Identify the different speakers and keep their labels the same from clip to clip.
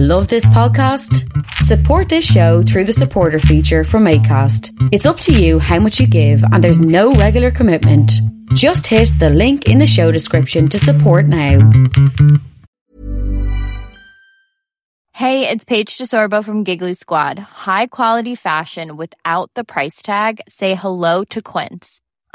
Speaker 1: Love this podcast? Support this show through the supporter feature from ACAST. It's up to you how much you give, and there's no regular commitment. Just hit the link in the show description to support now.
Speaker 2: Hey, it's Paige DeSorbo from Giggly Squad. High quality fashion without the price tag? Say hello to Quince.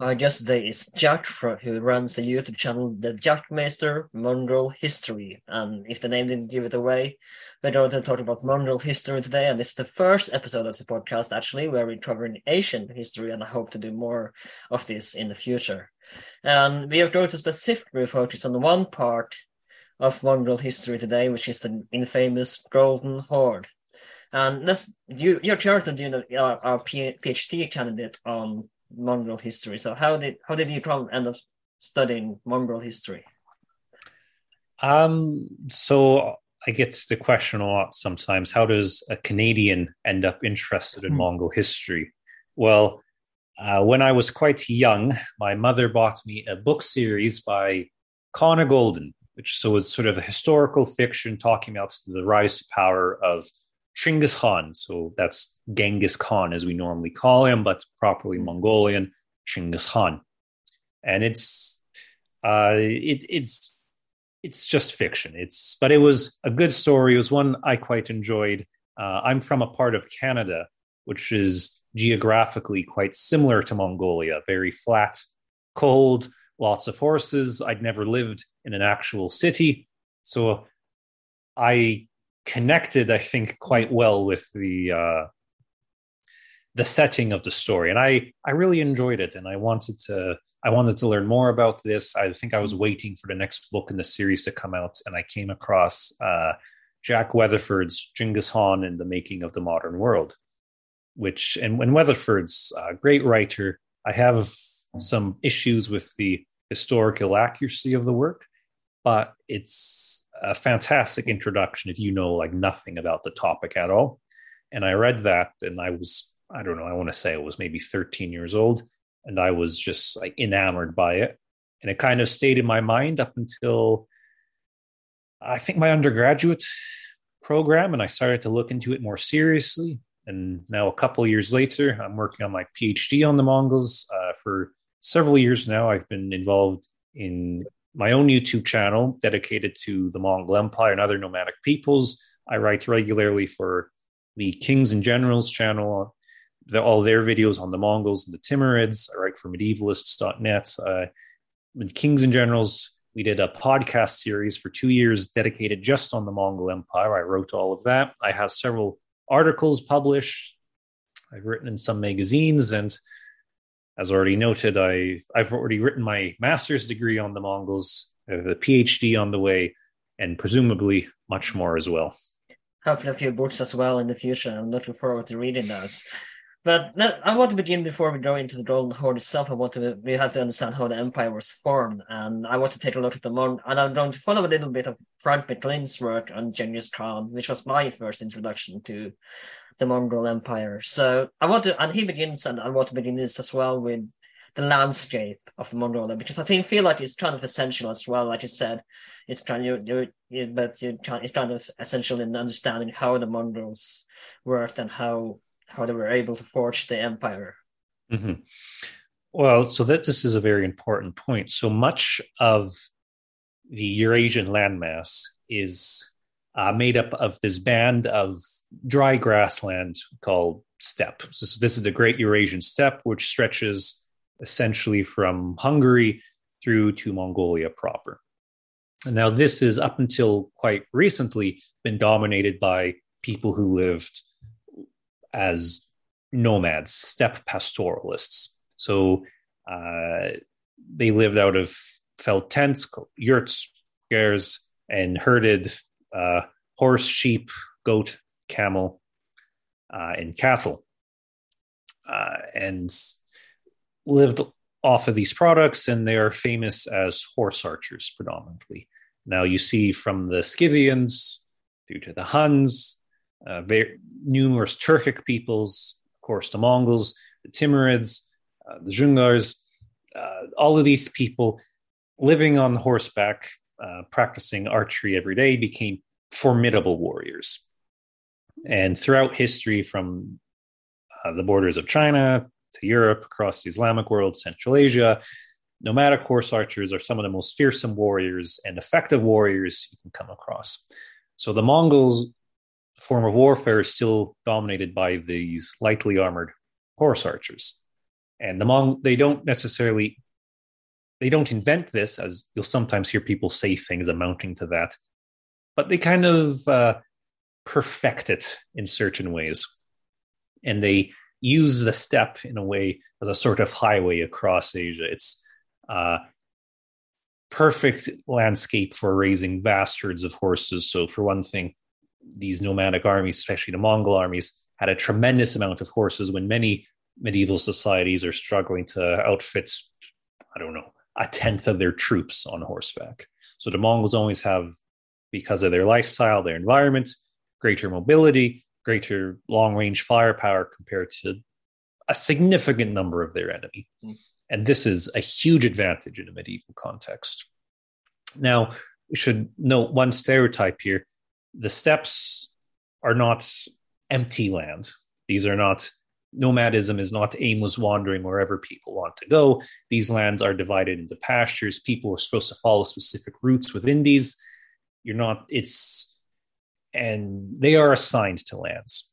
Speaker 3: Our guest today is Jack, who runs the YouTube channel The Jackmaster Mongol History. And if the name didn't give it away, we're going to talk about Mongol history today. And this is the first episode of the podcast, actually, where we're covering Asian history. And I hope to do more of this in the future. And we are going to specifically focus on one part of Mongol history today, which is the infamous Golden Horde. And let's, you, you're currently doing a, uh, a PhD candidate on Mongol history. So how did how did you come end up studying Mongol history?
Speaker 4: Um, so I get the question a lot sometimes. How does a Canadian end up interested in mm. Mongol history? Well, uh, when I was quite young, my mother bought me a book series by Conn Iggulden, which so is sort of a historical fiction talking about the rise to power of Chinggis Khan. So that's Genghis Khan, as we normally call him, but properly Mongolian, Chinggis Khan. And it's uh, it, it's it's just fiction. It's but it was a good story. It was one I quite enjoyed. Uh, I'm from a part of Canada which is geographically quite similar to Mongolia, very flat, cold, lots of horses. I'd never lived in an actual city, so I connected, I think, quite well with the uh, the setting of the story, and I I really enjoyed it, and I wanted to I wanted to learn more about this. I think I was waiting for the next book in the series to come out, and I came across uh, Jack Weatherford's Genghis Khan and the Making of the Modern World, which and when Weatherford's a great writer, I have some issues with the historical accuracy of the work, but it's a fantastic introduction if you know like nothing about the topic at all. And I read that and I was, I don't know, I want to say it was maybe 13 years old. And I was just like enamored by it. And it kind of stayed in my mind up until I think my undergraduate program. And I started to look into it more seriously. And now, a couple years later, I'm working on my PhD on the Mongols. Uh, for several years now, I've been involved in my own YouTube channel dedicated to the Mongol Empire and other nomadic peoples. I write regularly for the Kings and Generals channel, the, all their videos on the Mongols and the Timurids. I write for medievalists.net. Uh, with Kings and Generals, we did a podcast series for two years dedicated just on the Mongol Empire. I wrote all of that. I have several articles published. I've written in some magazines and as already noted, I, I've already written my master's degree on the Mongols, I have a PhD on the way, and presumably much more as well.
Speaker 3: Hopefully, a few books as well in the future. I'm looking forward to reading those. But I want to begin before we go into the Golden Horde itself. I want to we have to understand how the empire was formed, and I want to take a look at the Mon. And I'm going to follow a little bit of Frank McLynn's work on Genghis Khan, which was my first introduction to the Mongol Empire. So I want to, and he begins, and I want to begin this as well with the landscape of the Mongol because I think feel like it's kind of essential as well. Like you said, it's kind of you, you, but you it's kind of essential in understanding how the Mongols worked and how how they were able to forge the empire.
Speaker 4: Mm-hmm. Well, so that this is a very important point. So much of the Eurasian landmass is uh, made up of this band of dry grassland called steppe. So this is the Great Eurasian Steppe, which stretches essentially from Hungary through to Mongolia proper. Now, this is up until quite recently been dominated by people who lived as nomads, steppe pastoralists. So uh, they lived out of felt tents yurts, gers and herded uh, horse, sheep, goat, camel, uh, and cattle, uh, and lived off of these products. And they are famous as horse archers predominantly. Now you see from the Scythians through to the Huns, uh, very, numerous Turkic peoples, of course, the Mongols, the Timurids, uh, the Dzungars, uh, all of these people living on horseback, uh, practicing archery every day, became formidable warriors. And throughout history, from uh, the borders of China to Europe, across the Islamic world, Central Asia, nomadic horse archers are some of the most fearsome warriors and effective warriors you can come across. So the Mongols' form of warfare is still dominated by these lightly armored horse archers. And the Mong they don't necessarily they don't invent this, as you'll sometimes hear people say things amounting to that, but they kind of uh, perfect it in certain ways. And they use the steppe in a way as a sort of highway across Asia. It's uh, perfect landscape for raising vast herds of horses. So, for one thing, these nomadic armies, especially the Mongol armies, had a tremendous amount of horses when many medieval societies are struggling to outfit, I don't know, a tenth of their troops on horseback. So the Mongols always have, because of their lifestyle, their environment, greater mobility, greater long range firepower compared to a significant number of their enemy. Mm. And this is a huge advantage in a medieval context. Now, we should note one stereotype here the steppes are not empty land. These are not nomadism is not aimless wandering wherever people want to go. These lands are divided into pastures. People are supposed to follow specific routes within these. You're not, it's, and they are assigned to lands.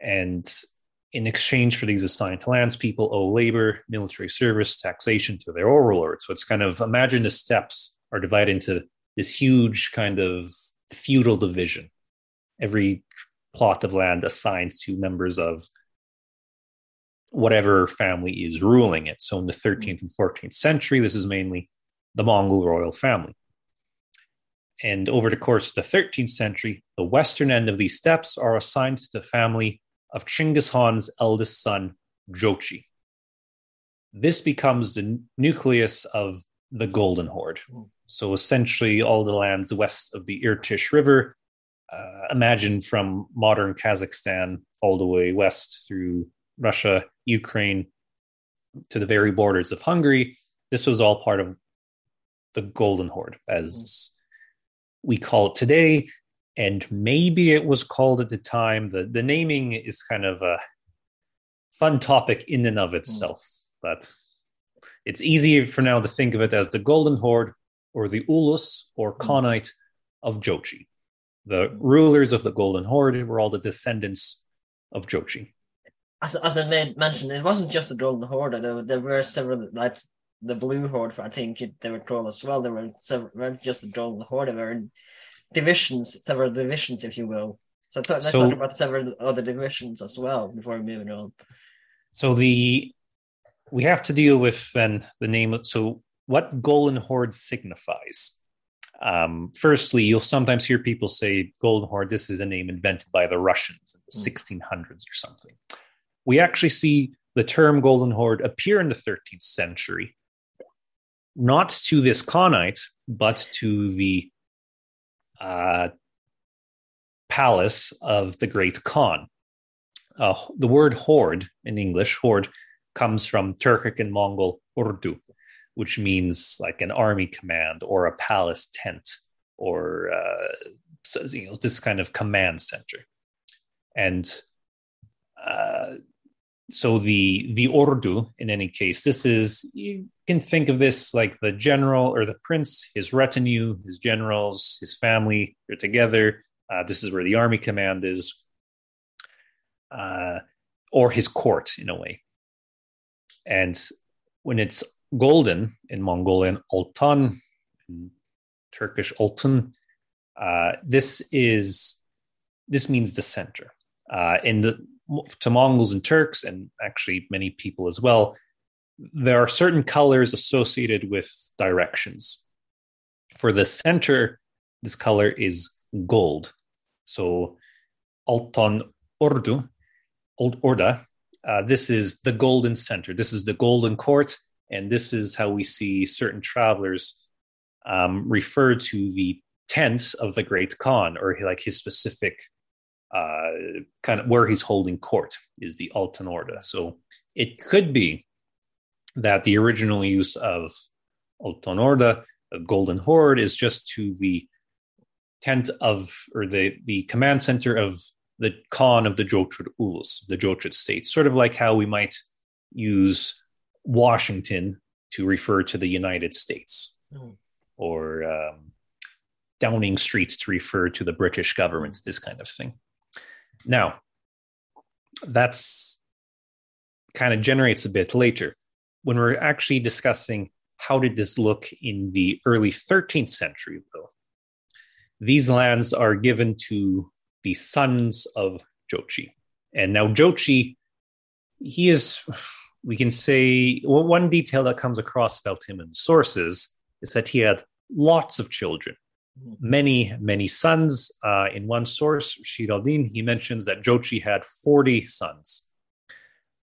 Speaker 4: And in exchange for these assigned to lands, people owe labor, military service, taxation to their overlord. So it's kind of imagine the steppes are divided into this huge kind of feudal division. Every plot of land assigned to members of whatever family is ruling it. So in the 13th and 14th century, this is mainly the Mongol royal family. And over the course of the 13th century, the western end of these steppes are assigned to the family of Chinggis Khan's eldest son, Jochi. This becomes the nucleus of the Golden Horde. So essentially, all the lands west of the Irtysh River, uh, imagine from modern Kazakhstan all the way west through Russia, Ukraine, to the very borders of Hungary. This was all part of the Golden Horde, as we call it today. And maybe it was called at the time. The, the naming is kind of a fun topic in and of itself, but it's easy for now to think of it as the Golden Horde or the Ulus or hmm. Khanate of Jochi. The rulers of the Golden Horde were all the descendants of Jochi
Speaker 3: as, as I made, mentioned, it wasn't just the Golden Horde. There, there were several, like the Blue Horde, I think they were called as well. There were several, weren't just the Golden Horde. There were divisions, several divisions, if you will. So let's so, talk about several other divisions as well before moving on.
Speaker 4: So the we have to deal with then the name. So what Golden Horde signifies. Um, firstly, you'll sometimes hear people say Golden Horde. This is a name invented by the Russians in the mm. 1600s or something we actually see the term Golden Horde appear in the 13th century, not to this Khanate, but to the uh, palace of the great Khan. Uh, the word horde in English, horde, comes from Turkic and Mongol ordu, which means like an army command or a palace tent or uh, you know, this kind of command center. And uh, so the the ordu in any case this is you can think of this like the general or the prince his retinue his generals his family they're together. Uh, this is where the army command is. Uh, or his court in a way and when it's golden in mongolian altan in turkish altan uh, this is this means the center uh, in the to Mongols and Turks, and actually many people as well, there are certain colors associated with directions. For the center, this color is gold. So Altan Ordu, Old Orda, uh, this is the golden center. This is the golden court, and this is how we see certain travelers um, refer to the tents of the great Khan, or like his specific uh, kind of where he's holding court is the Altan Orda. So it could be that the original use of Altan Orda, a golden horde, is just to the tent of or the the command center of the Khan of the Jochid Ulus, the Jochid states, sort of like how we might use Washington to refer to the United States, mm. or um, Downing Street to refer to the British government, this kind of thing. Now, that's kind of generates a bit later. When we're actually discussing how did this look in the early 13th century, though, these lands are given to the sons of Jochi. And now Jochi, he is, we can say, well, one detail that comes across about him in sources is that he had lots of children, many, many sons. Uh, in one source, Rashid al-Din, he mentions that Jochi had 40 sons,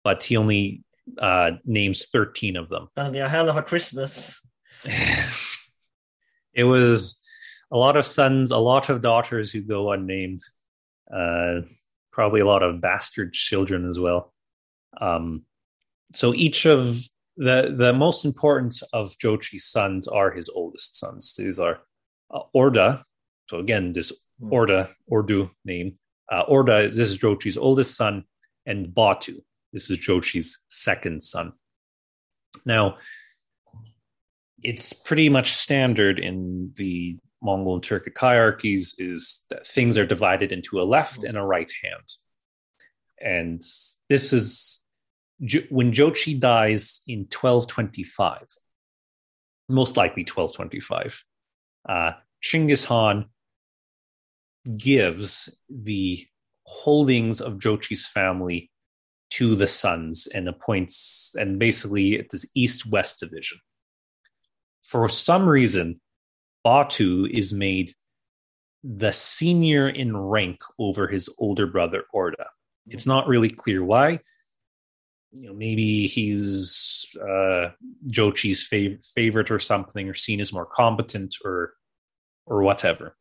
Speaker 4: but he only uh, names 13 of them.
Speaker 3: The hell of Christmas.
Speaker 4: it was a lot of sons, a lot of daughters who go unnamed uh, probably a lot of bastard children as well. Um, so each of the the most important of Jochi's sons are his oldest sons. These are uh, Orda. So again, this hmm. Orda Ordu name. Uh, Orda. This is Jochi's oldest son, and Batu. This is Jochi's second son. Now, it's pretty much standard in the Mongol and Turkic hierarchies is that things are divided into a left and a right hand. And this is when Jochi dies in 1225, most likely 1225. Uh, Chinggis Khan gives the holdings of Jochi's family to the sons and appoints, and basically this east west division. For some reason, Batu is made the senior in rank over his older brother Orda. It's not really clear why. You know, maybe he's uh, Jochi's fav- favorite or something, or seen as more competent, or or whatever.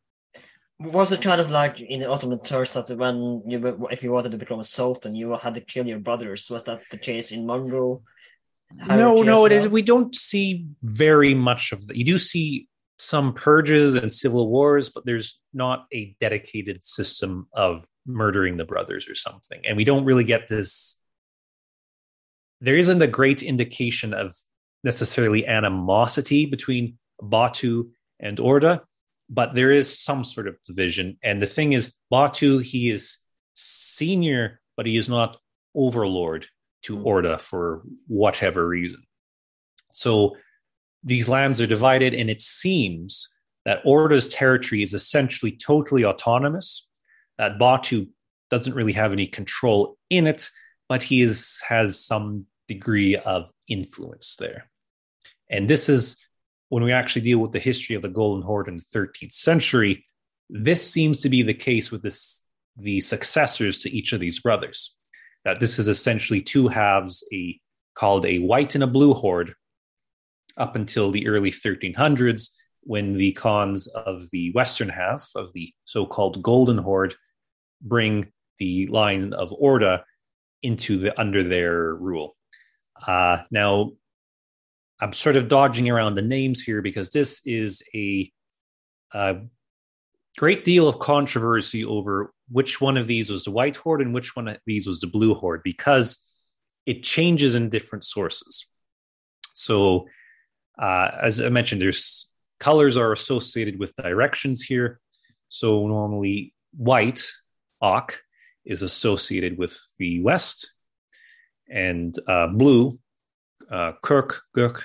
Speaker 3: Was it kind of like in the Ottoman Turks that when you, if you wanted to become a sultan, you had to kill your brothers? Was that the case in Mongol?
Speaker 4: No, no, it is. We don't see very much of that. You do see some purges and civil wars, but there's not a dedicated system of murdering the brothers or something. And we don't really get this. There isn't a great indication of necessarily animosity between Batu and Orda, but there is some sort of division. And the thing is, Batu, he is senior, but he is not overlord to hmm. Orda for whatever reason. So these lands are divided, and it seems that Orda's territory is essentially totally autonomous, that Batu doesn't really have any control in it, but he is, has some degree of influence there. And this is when we actually deal with the history of the Golden Horde in the 13th century. This seems to be the case with this, the successors to each of these brothers. That this is essentially two halves, a called a white and a blue horde, up until the early 1300s when the Khans of the western half of the so-called Golden Horde bring the line of Orda into the under their rule. Uh, now, I'm sort of dodging around the names here because this is a, a great deal of controversy over which one of these was the White Horde and which one of these was the Blue Horde because it changes in different sources. So uh, as I mentioned, there's colors are associated with directions here. So normally white, Ak, is associated with the west, and uh, blue, uh, Kirk, Gurk,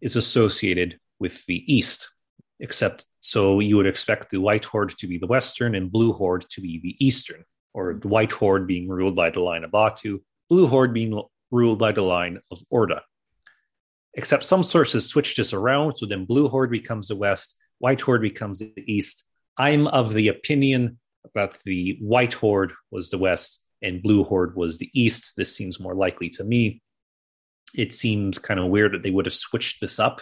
Speaker 4: is associated with the east. Except so you would expect the white horde to be the western and blue horde to be the eastern, or the white horde being ruled by the line of Batu, blue horde being ruled by the line of Orda except some sources switch this around. So then Blue Horde becomes the West, White Horde becomes the East. I'm of the opinion that the White Horde was the West and Blue Horde was the East. This seems more likely to me. It seems kind of weird that they would have switched this up,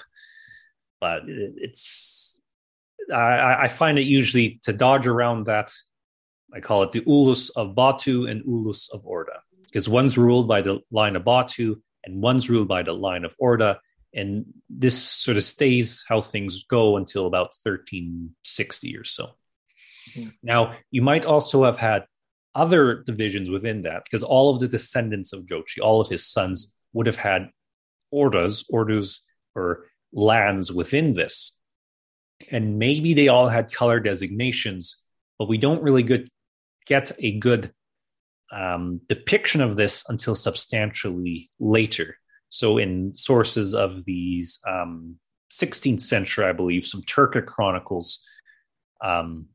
Speaker 4: but it's. I, I find it usually to dodge around that. I call it the Ulus of Batu and Ulus of Orda, because one's ruled by the line of Batu and one's ruled by the line of Orda. And this sort of stays how things go until about 1360 or so. Mm-hmm. Now, you might also have had other divisions within that, because all of the descendants of Jochi, all of his sons, would have had ordas, orders, or lands within this. And maybe they all had color designations, but we don't really good, get a good um, depiction of this until substantially later. So, in sources of these um, 16th century, I believe, some Turkic chronicles, um,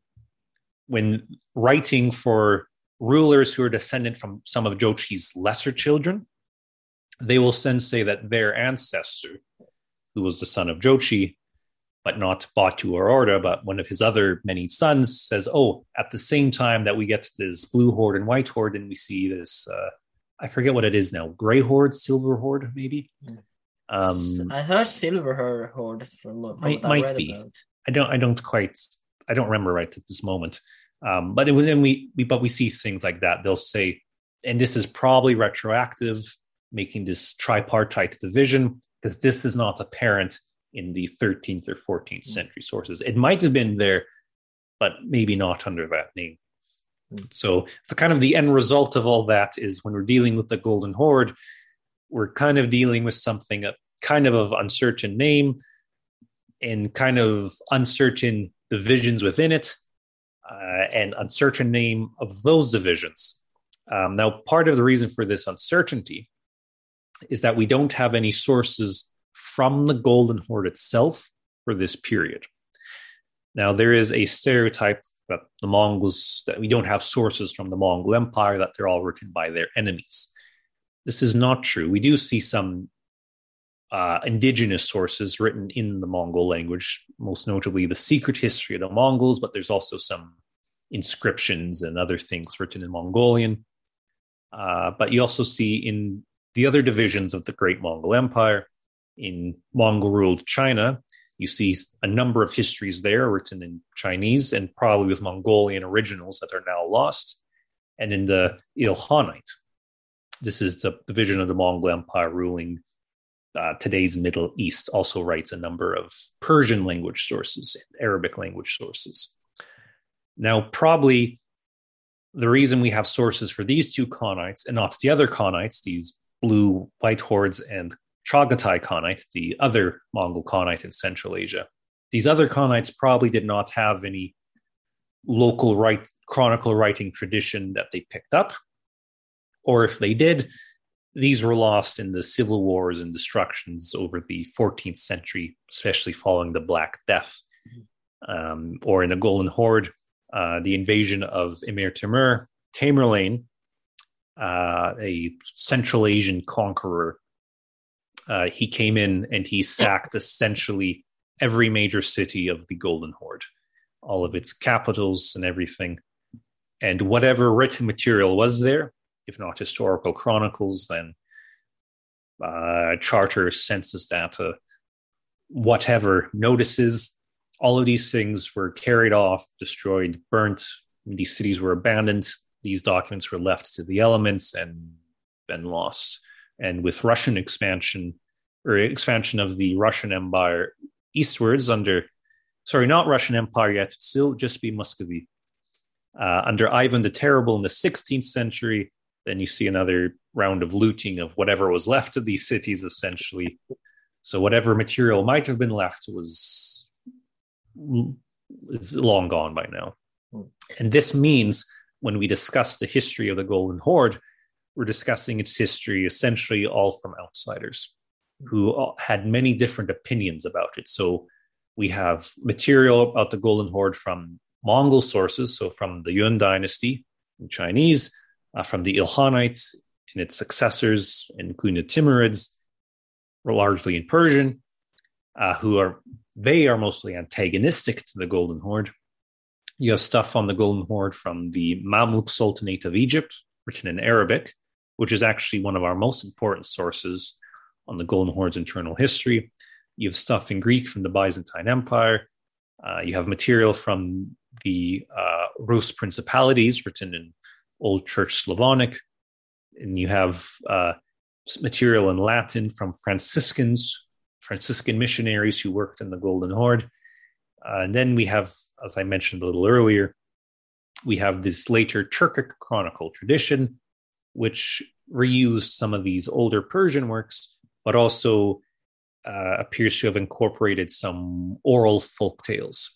Speaker 4: when writing for rulers who are descendant from some of Jochi's lesser children, they will then say that their ancestor, who was the son of Jochi, but not Batu or Orda, but one of his other many sons, says, "Oh, at the same time that we get this blue horde and white horde, and we see this, uh, I forget what it is now, gray horde, silver horde, maybe."
Speaker 3: Um, I heard silver horde from, from
Speaker 4: might, might be. About. I don't. I don't quite. I don't remember right at this moment. Um, but then we, we but we see things like that. They'll say, and this is probably retroactive, making this tripartite division because this is not apparent in the 13th or 14th mm. century sources. It might have been there, but maybe not under that name. Mm. So the kind of the end result of all that is when we're dealing with the Golden Horde, we're kind of dealing with something a kind of of uncertain name and kind of uncertain divisions within it uh, and uncertain name of those divisions. Um, now, part of the reason for this uncertainty is that we don't have any sources from the Golden Horde itself for this period. Now, there is a stereotype that the Mongols, that we don't have sources from the Mongol Empire, that they're all written by their enemies. This is not true. We do see some uh, indigenous sources written in the Mongol language, most notably the secret history of the Mongols, but there's also some inscriptions and other things written in Mongolian. Uh, but you also see in the other divisions of the Great Mongol Empire, in Mongol ruled China, you see a number of histories there written in Chinese and probably with Mongolian originals that are now lost. And in the Ilkhanate, this is the division of the Mongol Empire ruling uh, today's Middle East, also writes a number of Persian language sources and Arabic language sources. Now, probably the reason we have sources for these two Khanates and not the other Khanates, these blue white hordes and Chagatai Khanate, the other Mongol Khanate in Central Asia, these other Khanates probably did not have any local right chronicle writing tradition that they picked up. Or if they did, these were lost in the civil wars and destructions over the 14th century, especially following the Black Death. Um, or in the Golden Horde, uh, the invasion of Emir Timur, Tamerlane, uh, a Central Asian conqueror, uh, he came in and he sacked essentially every major city of the Golden Horde, all of its capitals and everything. And whatever written material was there, if not historical chronicles, then uh, charters, census data, whatever notices, all of these things were carried off, destroyed, burnt. These cities were abandoned. These documents were left to the elements and been lost. And with Russian expansion or expansion of the Russian Empire eastwards under, sorry, not Russian Empire yet, still just be Muscovy. Uh, under Ivan the Terrible in the 16th century, then you see another round of looting of whatever was left of these cities, essentially. So whatever material might have been left was is long gone by now. Hmm. And this means when we discuss the history of the Golden Horde, we're discussing its history essentially all from outsiders who had many different opinions about it. So we have material about the Golden Horde from Mongol sources, so from the Yuan dynasty in Chinese, uh, from the Ilkhanites and its successors, including the Timurids, largely in Persian, uh, who are they are mostly antagonistic to the Golden Horde. You have stuff on the Golden Horde from the Mamluk Sultanate of Egypt, written in Arabic, which is actually one of our most important sources on the Golden Horde's internal history. You have stuff in Greek from the Byzantine Empire. Uh, you have material from the uh, Rus principalities written in Old Church Slavonic. And you have uh, material in Latin from Franciscans, Franciscan missionaries who worked in the Golden Horde. Uh, and then we have, as I mentioned a little earlier, we have this later Turkic chronicle tradition, which reused some of these older Persian works, but also uh, appears to have incorporated some oral folk tales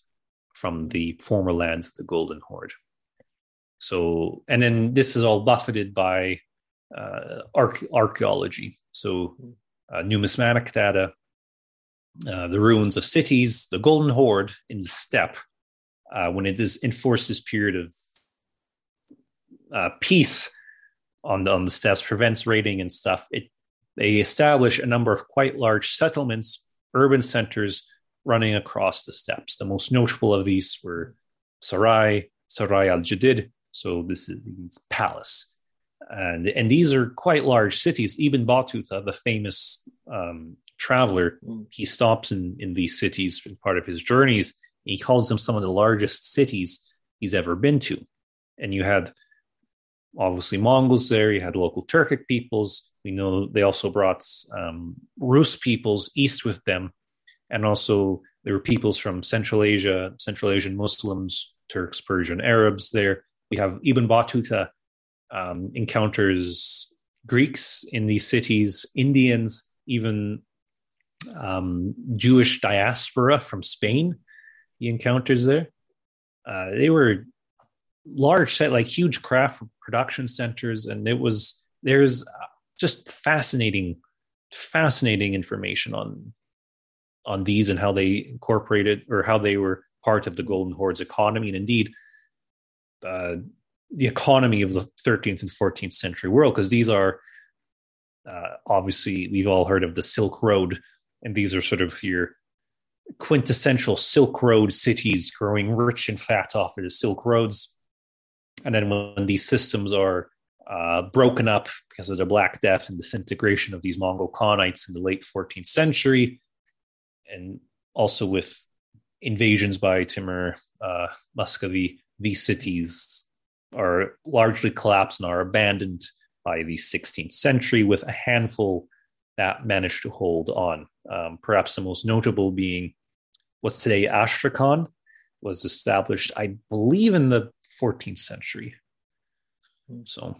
Speaker 4: from the former lands of the Golden Horde. So, and then this is all buffeted by uh, arch- archaeology. So, uh, numismatic data, uh, the ruins of cities, the Golden Horde in the steppe, uh, when it is enforced this period of uh, peace on the, on the steppes, prevents raiding and stuff. It they establish a number of quite large settlements, urban centers running across the steppes. The most notable of these were Sarai, Sarai al Jadid. So this is palace. And, and these are quite large cities. Ibn Battuta, the famous um, traveler, mm. he stops in, in these cities as part of his journeys. He calls them some of the largest cities he's ever been to. And you had obviously Mongols there, you had local Turkic peoples. We know they also brought um, Rus peoples east with them. And also there were peoples from Central Asia, Central Asian Muslims, Turks, Persian, Arabs there. We have Ibn Battuta um, encounters Greeks in these cities, Indians, even um, Jewish diaspora from Spain. He encounters there. Uh, they were large set, like huge craft production centers, and it was there's just fascinating, fascinating information on on these and how they incorporated or how they were part of the Golden Horde's economy, and indeed. Uh, the economy of the 13th and 14th century world because these are uh, obviously we've all heard of the silk road and these are sort of your quintessential silk road cities growing rich and fat off of the silk roads and then when these systems are uh, broken up because of the black death and disintegration of these mongol khanates in the late 14th century and also with invasions by timur uh, muscovy these cities are largely collapsed and are abandoned by the 16th century, with a handful that managed to hold on. Um, perhaps the most notable being what's today Astrakhan, was established, I believe, in the 14th century. So,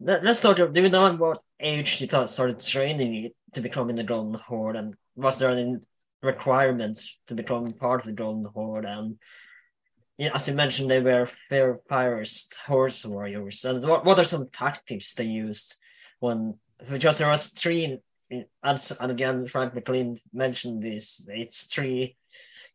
Speaker 3: let's talk. Do know what age you started training to become in the Golden Horde, and was there any requirements to become part of the Golden Horde, and as you mentioned, they were fair pirates, horse warriors. And what, what are some tactics they used when, because there was three, and again, Frank McLynn mentioned this, it's three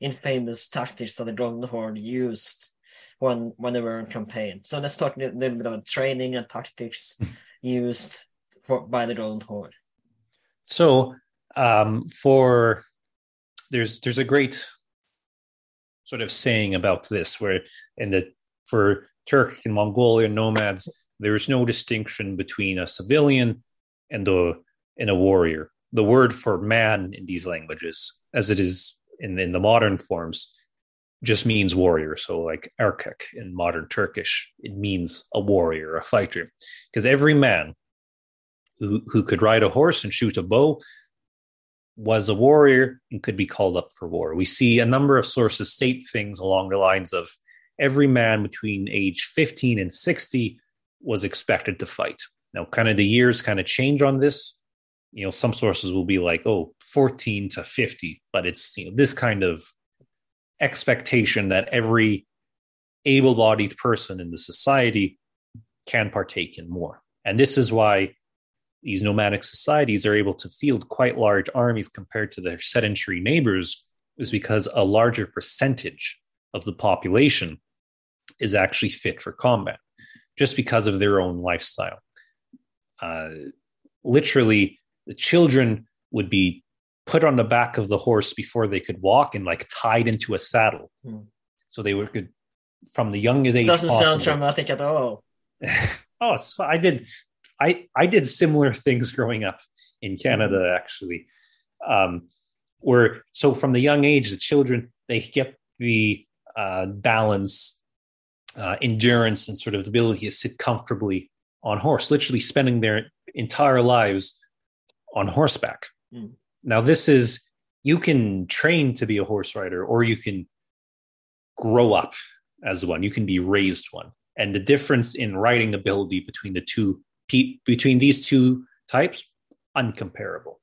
Speaker 3: infamous tactics that the Golden Horde used when when they were in campaign. So let's talk a little bit about training and tactics used for by the Golden Horde.
Speaker 4: So um, for there's there's a great sort of saying about this, where in the for Turkic and Mongolian nomads, there is no distinction between a civilian and a and a warrior. The word for man in these languages, as it is in, in the modern forms, just means warrior. So, like erkek in modern Turkish, it means a warrior, a fighter. Because every man who, who could ride a horse and shoot a bow was a warrior and could be called up for war. We see a number of sources state things along the lines of every man between age 15 and 60 was expected to fight. Now, kind of the years kind of change on this. You know, some sources will be like, oh, 14 to 50, but it's you know this kind of expectation that every able bodied person in the society can partake in more. And this is why these nomadic societies are able to field quite large armies compared to their sedentary neighbors is because a larger percentage of the population is actually fit for combat just because of their own lifestyle. Uh, literally, the children would be put on the back of the horse before they could walk and like tied into a saddle.
Speaker 3: Hmm.
Speaker 4: So they were good from the youngest age.
Speaker 3: Doesn't sound
Speaker 4: possible.
Speaker 3: traumatic at all.
Speaker 4: oh. I did, I I did similar things growing up in Canada actually. Um, where so from the young age, the children they get the uh, balance, uh, endurance, and sort of the ability to sit comfortably on horse, literally spending their entire lives on horseback.
Speaker 3: Mm.
Speaker 4: Now, this is you can train to be a horse rider, or you can grow up as one. You can be raised one, and the difference in riding ability between the two between these two types uncomparable.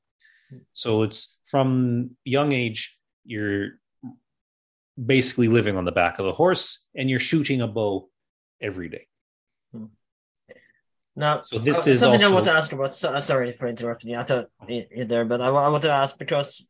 Speaker 4: So it's from young age you're basically living on the back of a horse and you're shooting a bow every day. Hmm.
Speaker 3: Now,
Speaker 4: So this
Speaker 3: uh,
Speaker 4: is
Speaker 3: something I want to ask about. So, uh, sorry for interrupting you. I thought you there, but I, I want to ask because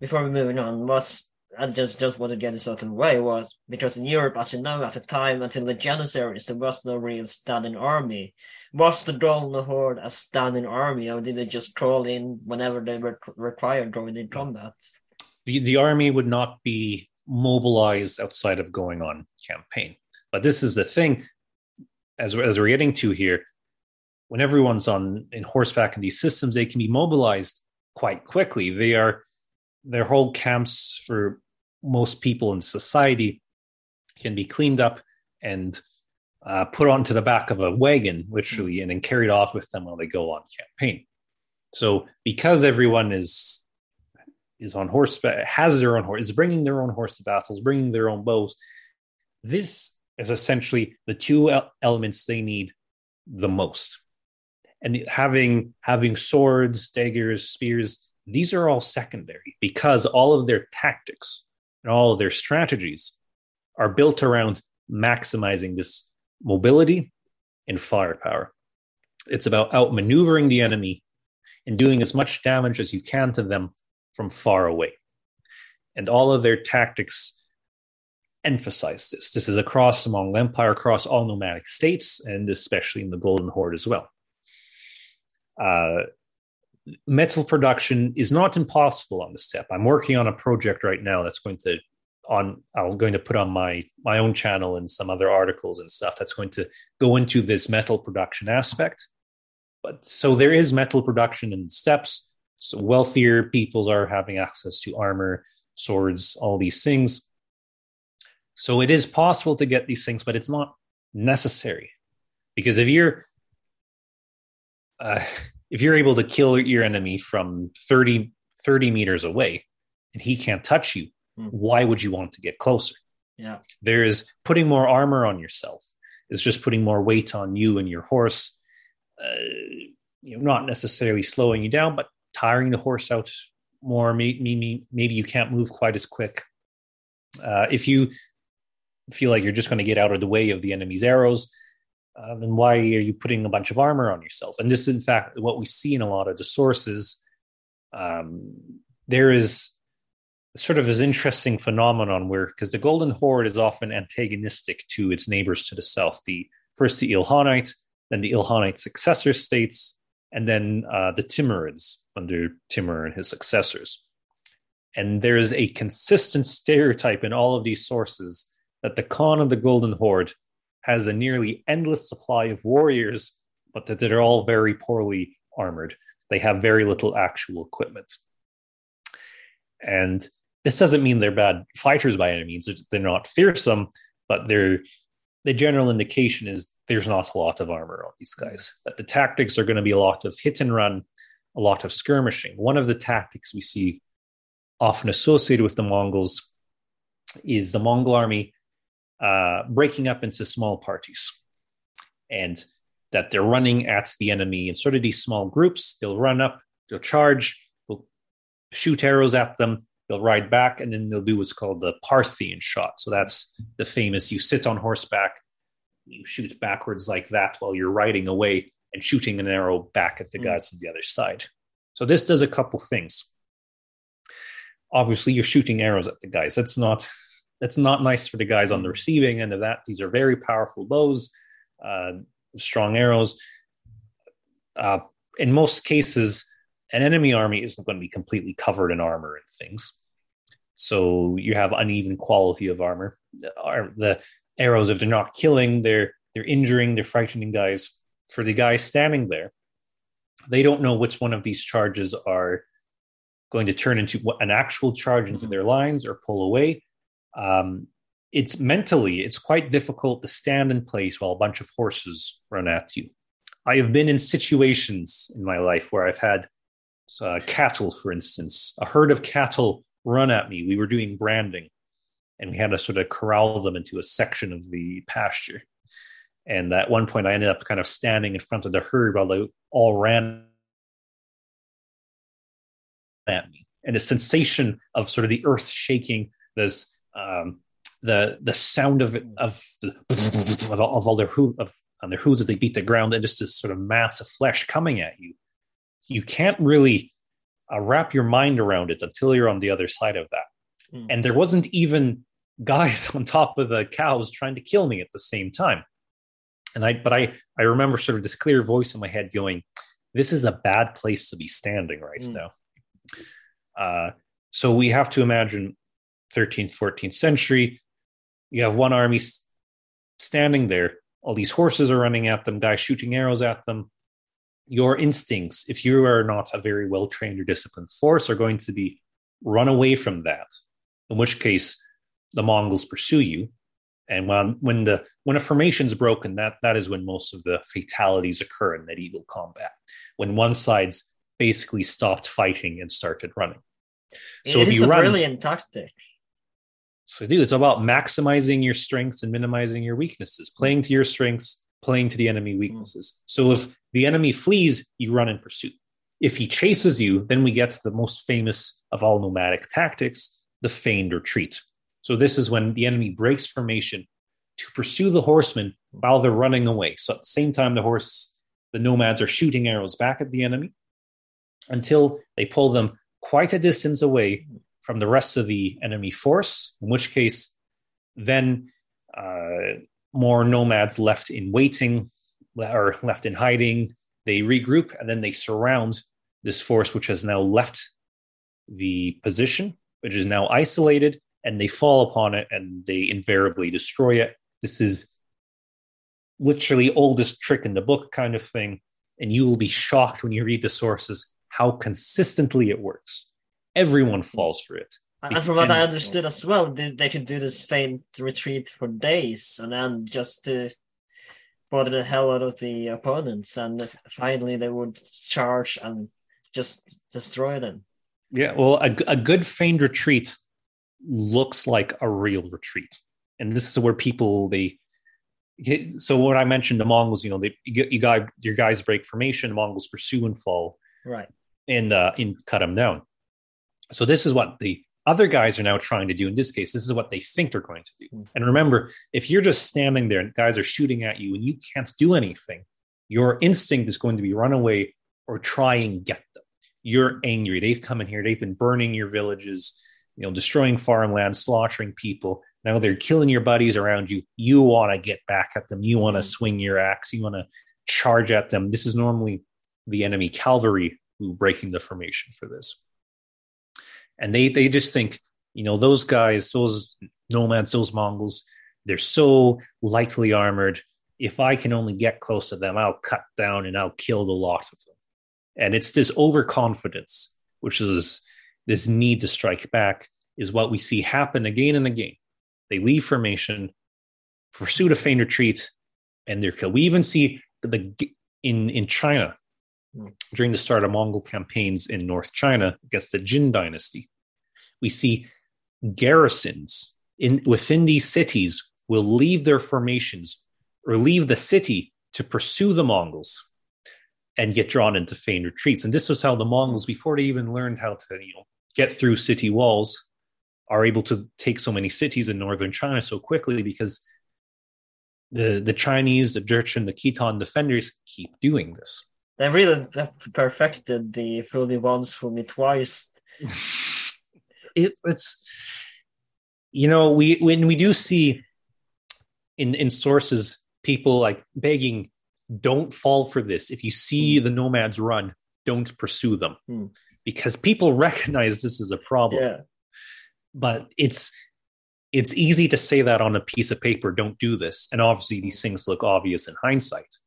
Speaker 3: before we moving on, was I just just want to get of the way was because in Europe, as you know, at the time until the Janissaries, there was no real standing army. Was the Dolna Horde a standing army, or did they just crawl in whenever they were required during the combat?
Speaker 4: the, the army would not be mobilized outside of going on campaign. But this is the thing, as we're, as we're getting to here, when everyone's on in horseback in these systems, they can be mobilized quite quickly. They are their whole camps for most people in society can be cleaned up and uh, put onto the back of a wagon, literally, and then carried off with them while they go on campaign. So, because everyone is is on horseback, has their own horse, is bringing their own horse to battles, bringing their own bows. This is essentially the two elements they need the most. And having having swords, daggers, spears, these are all secondary because all of their tactics and all of their strategies are built around maximizing this mobility and firepower. It's about outmaneuvering the enemy and doing as much damage as you can to them from far away. And all of their tactics emphasize this. This is across the Mongol Empire, across all nomadic states, and especially in the Golden Horde as well. Uh, metal production is not impossible on the steppe. I'm working on a project right now that's going to on I'm going to put on my my own channel and some other articles and stuff that's going to go into this metal production aspect. But so there is metal production in the steppes. So wealthier peoples are having access to armor, swords, all these things. So it is possible to get these things, but it's not necessary. Because if you're uh, if you're able to kill your enemy from 30, 30 meters away and he can't touch you,
Speaker 3: Hmm.
Speaker 4: why would you want to get closer?
Speaker 3: Yeah.
Speaker 4: There's putting more armor on yourself. It's just putting more weight on you and your horse. Uh, you know, not necessarily slowing you down, but tiring the horse out more. Maybe maybe you can't move quite as quick. Uh, if you feel like you're just going to get out of the way of the enemy's arrows, uh, then why are you putting a bunch of armor on yourself? And this, is, in fact, what we see in a lot of the sources. Um, there is sort of this interesting phenomenon where, because the Golden Horde is often antagonistic to its neighbors to the south. The first the Ilkhanate, then the Ilkhanate successor states, and then uh, the Timurids under Timur and his successors. And there is a consistent stereotype in all of these sources that the Khan of the Golden Horde has a nearly endless supply of warriors, but that they're all very poorly armored. They have very little actual equipment. And this doesn't mean they're bad fighters by any means. They're not fearsome, but they're the general indication is there's not a lot of armor on these guys. That the tactics are going to be a lot of hit and run, a lot of skirmishing. One of the tactics we see often associated with the Mongols is the Mongol army uh, breaking up into small parties, and that they're running at the enemy in sort of these small groups. They'll run up, they'll charge, they'll shoot arrows at them, they'll ride back, and then they'll do what's called the Parthian shot. So that's the famous you sit on horseback, you shoot backwards like that while you're riding away and shooting an arrow back at the
Speaker 3: Mm.
Speaker 4: guys on the other side. So this does a couple things. Obviously, you're shooting arrows at the guys. That's not that's not nice for the guys on the receiving end of that. These are very powerful bows, uh, strong arrows. Uh, in most cases, an enemy army isn't going to be completely covered in armor and things. So you have uneven quality of armor. The arrows, if they're not killing, they're they're injuring, they're frightening guys. For the guys standing there, they don't know which one of these charges are going to turn into an actual charge into mm-hmm. their lines or pull away. Um, it's mentally it's quite difficult to stand in place while a bunch of horses run at you. I have been in situations in my life where I've had uh, cattle, for instance, a herd of cattle run at me. We were doing branding, and we had to sort of corral them into a section of the pasture. And at one point, I ended up kind of standing in front of the herd while they all ran at me. And the sensation of sort of the earth shaking, this um, the the sound of of of, of all their hoo of on their hooves as they beat the ground, and just this sort of mass of flesh coming at you. You can't really uh, wrap your mind around it until you're on the other side of that. Mm. And there wasn't even guys on top of the cows trying to kill me at the same time. And I, but I, I remember sort of this clear voice in my head going, "This is a bad place to be standing right mm. now." Uh, so we have to imagine 13th, 14th century. You have one army standing there. All these horses are running at them, guys shooting arrows at them. Your instincts, if you are not a very well trained or disciplined force, are going to be run away from that. In which case, the Mongols pursue you. And when when the when a formation's broken, that that is when most of the fatalities occur in medieval combat. When one side's basically stopped fighting and started running.
Speaker 3: So it if you a run, brilliant tactic.
Speaker 4: So, dude, it's about maximizing your strengths and minimizing your weaknesses, playing to your strengths, playing to the enemy hmm. weaknesses. So, if the enemy flees, you run in pursuit. If he chases you, then we get to the most famous of all nomadic tactics, the feigned retreat. So, this is when the enemy breaks formation to pursue the horsemen while they're running away. So, at the same time, the horse, the nomads are shooting arrows back at the enemy until they pull them quite a distance away from the rest of the enemy force, in which case, then uh, more nomads left in waiting or left in hiding. They regroup and then they surround this force, which has now left the position, which is now isolated, and they fall upon it and they invariably destroy it. This is literally oldest trick in the book kind of thing. And you will be shocked when you read the sources how consistently it works everyone falls for it.
Speaker 3: And from what I understood as well, they, they could do this feint retreat for days and then just to bother the hell out of the opponents, and finally they would charge and just destroy them.
Speaker 4: Yeah, well, a, a good feigned retreat looks like a real retreat, and this is where people they. So what I mentioned, the Mongols, you know, they you, you guys, your guys break formation, the Mongols pursue and fall,
Speaker 3: right,
Speaker 4: and uh, and cut them down. So this is what the other guys are now trying to do. In this case, this is what they think they're going to do. Mm-hmm. And remember, if you're just standing there and guys are shooting at you and you can't do anything, your instinct is going to be run away or try and get them. You're angry. They've come in here. They've been burning your villages, you know, destroying farmland, slaughtering people. Now they're killing your buddies around you. You want to get back at them. You want to mm-hmm. swing your axe. You want to charge at them. This is normally the enemy cavalry who breaking the formation for this and they they just think you know those guys those nomads those mongols they're so lightly armored. If i can only get close to them i'll cut down and i'll kill the lot of them. And it's this overconfidence which is this need to strike back is what we see happen again and again. They leave formation pursue a feign retreat and they're killed. We even see the in in china during the start of Mongol campaigns in North China against the Jin dynasty. We see garrisons in within these cities will leave their formations or leave the city to pursue the Mongols and get drawn into feigned retreats. And this was how the Mongols, before they even learned how to, you know, get through city walls, are able to take so many cities in northern China so quickly because the the Chinese, the Jurchen, the Khitan defenders keep doing this.
Speaker 3: They really perfected the fool me once, fool me twice.
Speaker 4: it, it's you know we when we do see in in sources people like begging don't fall for this if you see the nomads run don't pursue them
Speaker 3: Hmm.
Speaker 4: because people recognize this is a problem.
Speaker 3: Yeah.
Speaker 4: But it's it's easy to say that on a piece of paper, don't do this. And obviously these things look obvious in hindsight.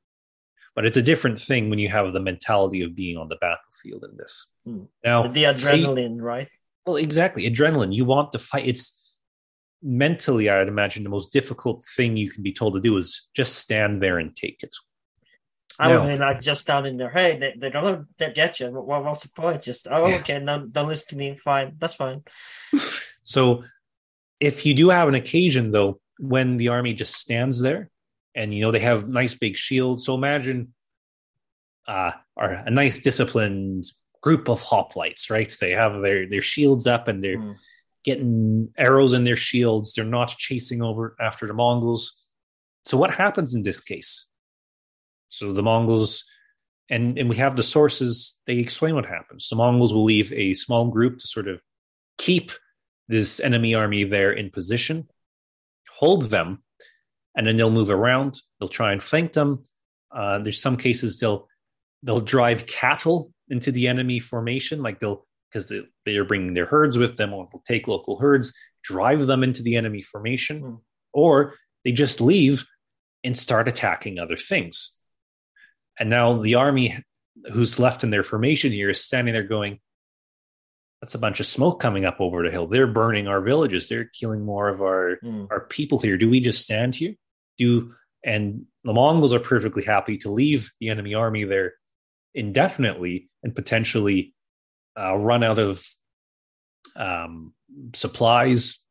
Speaker 4: But it's a different thing when you have the mentality of being on the battlefield in this.
Speaker 3: Hmm.
Speaker 4: Now
Speaker 3: The adrenaline, right?
Speaker 4: well, exactly. Adrenaline. You want to fight. It's mentally, I'd imagine, the most difficult thing you can be told to do is just stand there and take it.
Speaker 3: I
Speaker 4: No.
Speaker 3: be like just standing there. Hey, they, they don't they get you. What, what's the point? Just oh,
Speaker 4: Yeah.
Speaker 3: okay, no, don't listen to me. Fine, that's fine.
Speaker 4: So, if you do have an occasion, though, when the army just stands there and you know they have nice big shields, so imagine uh, are a nice disciplined group of hoplites, right? They have their their shields up and they're
Speaker 3: Hmm.
Speaker 4: getting arrows in their shields. They're not chasing over after the Mongols. So what happens in this case? So the Mongols, and and we have the sources. They explain what happens. The Mongols will leave a small group to sort of keep this enemy army there in position, hold them, and then they'll move around. They'll try and flank them. Uh, there's some cases they'll they'll drive cattle into the enemy formation, like they'll because they, they are bringing their herds with them, or they'll take local herds, drive them into the enemy formation,
Speaker 3: Hmm.
Speaker 4: or they just leave and start attacking other things. And now the army who's left in their formation here is standing there going, That's a bunch of smoke coming up over the hill. They're burning our villages. They're killing more of our,
Speaker 3: Hmm.
Speaker 4: our people here. Do we just stand here? Do and the Mongols are perfectly happy to leave the enemy army there indefinitely and potentially uh, run out of um, supplies,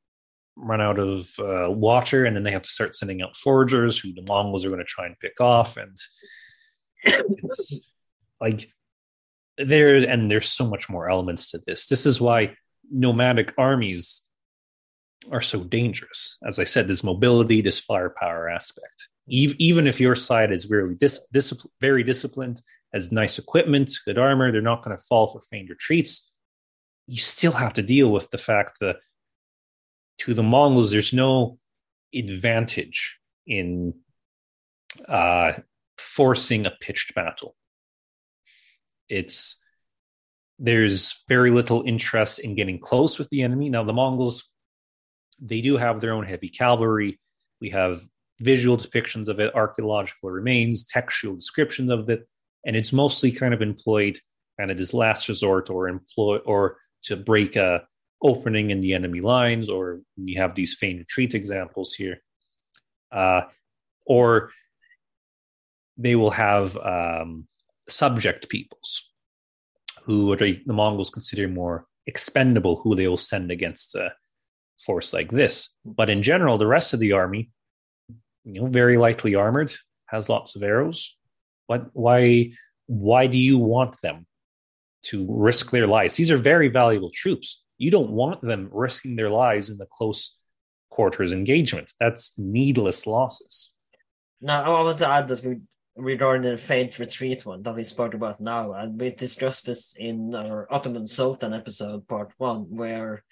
Speaker 4: run out of uh, water, and then they have to start sending out foragers who the Mongols are going to try and pick off. And it's like there, and there's so much more elements to this. This is why nomadic armies are so dangerous. As I said, this mobility, this firepower aspect. Even if your side is really dis- discipl- very disciplined, has nice equipment, good armor, they're not going to fall for feigned retreats. You still have to deal with the fact that to the Mongols, there's no advantage in uh, forcing a pitched battle. It's there's very little interest in getting close with the enemy. Now, the Mongols, they do have their own heavy cavalry. We have visual depictions of it, archaeological remains, textual descriptions of it, and it's mostly kind of employed kind of as last resort or employ or to break a opening in the enemy lines, or you have these feigned retreat examples here, uh, or they will have um, subject peoples who the Mongols consider more expendable, who they will send against a force like this. But in general, the rest of the army, you know, very lightly armored, has lots of arrows. What? Why? Why do you want them to risk their lives? These are very valuable troops. You don't want them risking their lives in the close quarters engagement. That's needless losses.
Speaker 3: Now, I want to add that we regarding the feint retreat one that we spoke about now, and we discussed this in our Ottoman Sultan episode, part one, where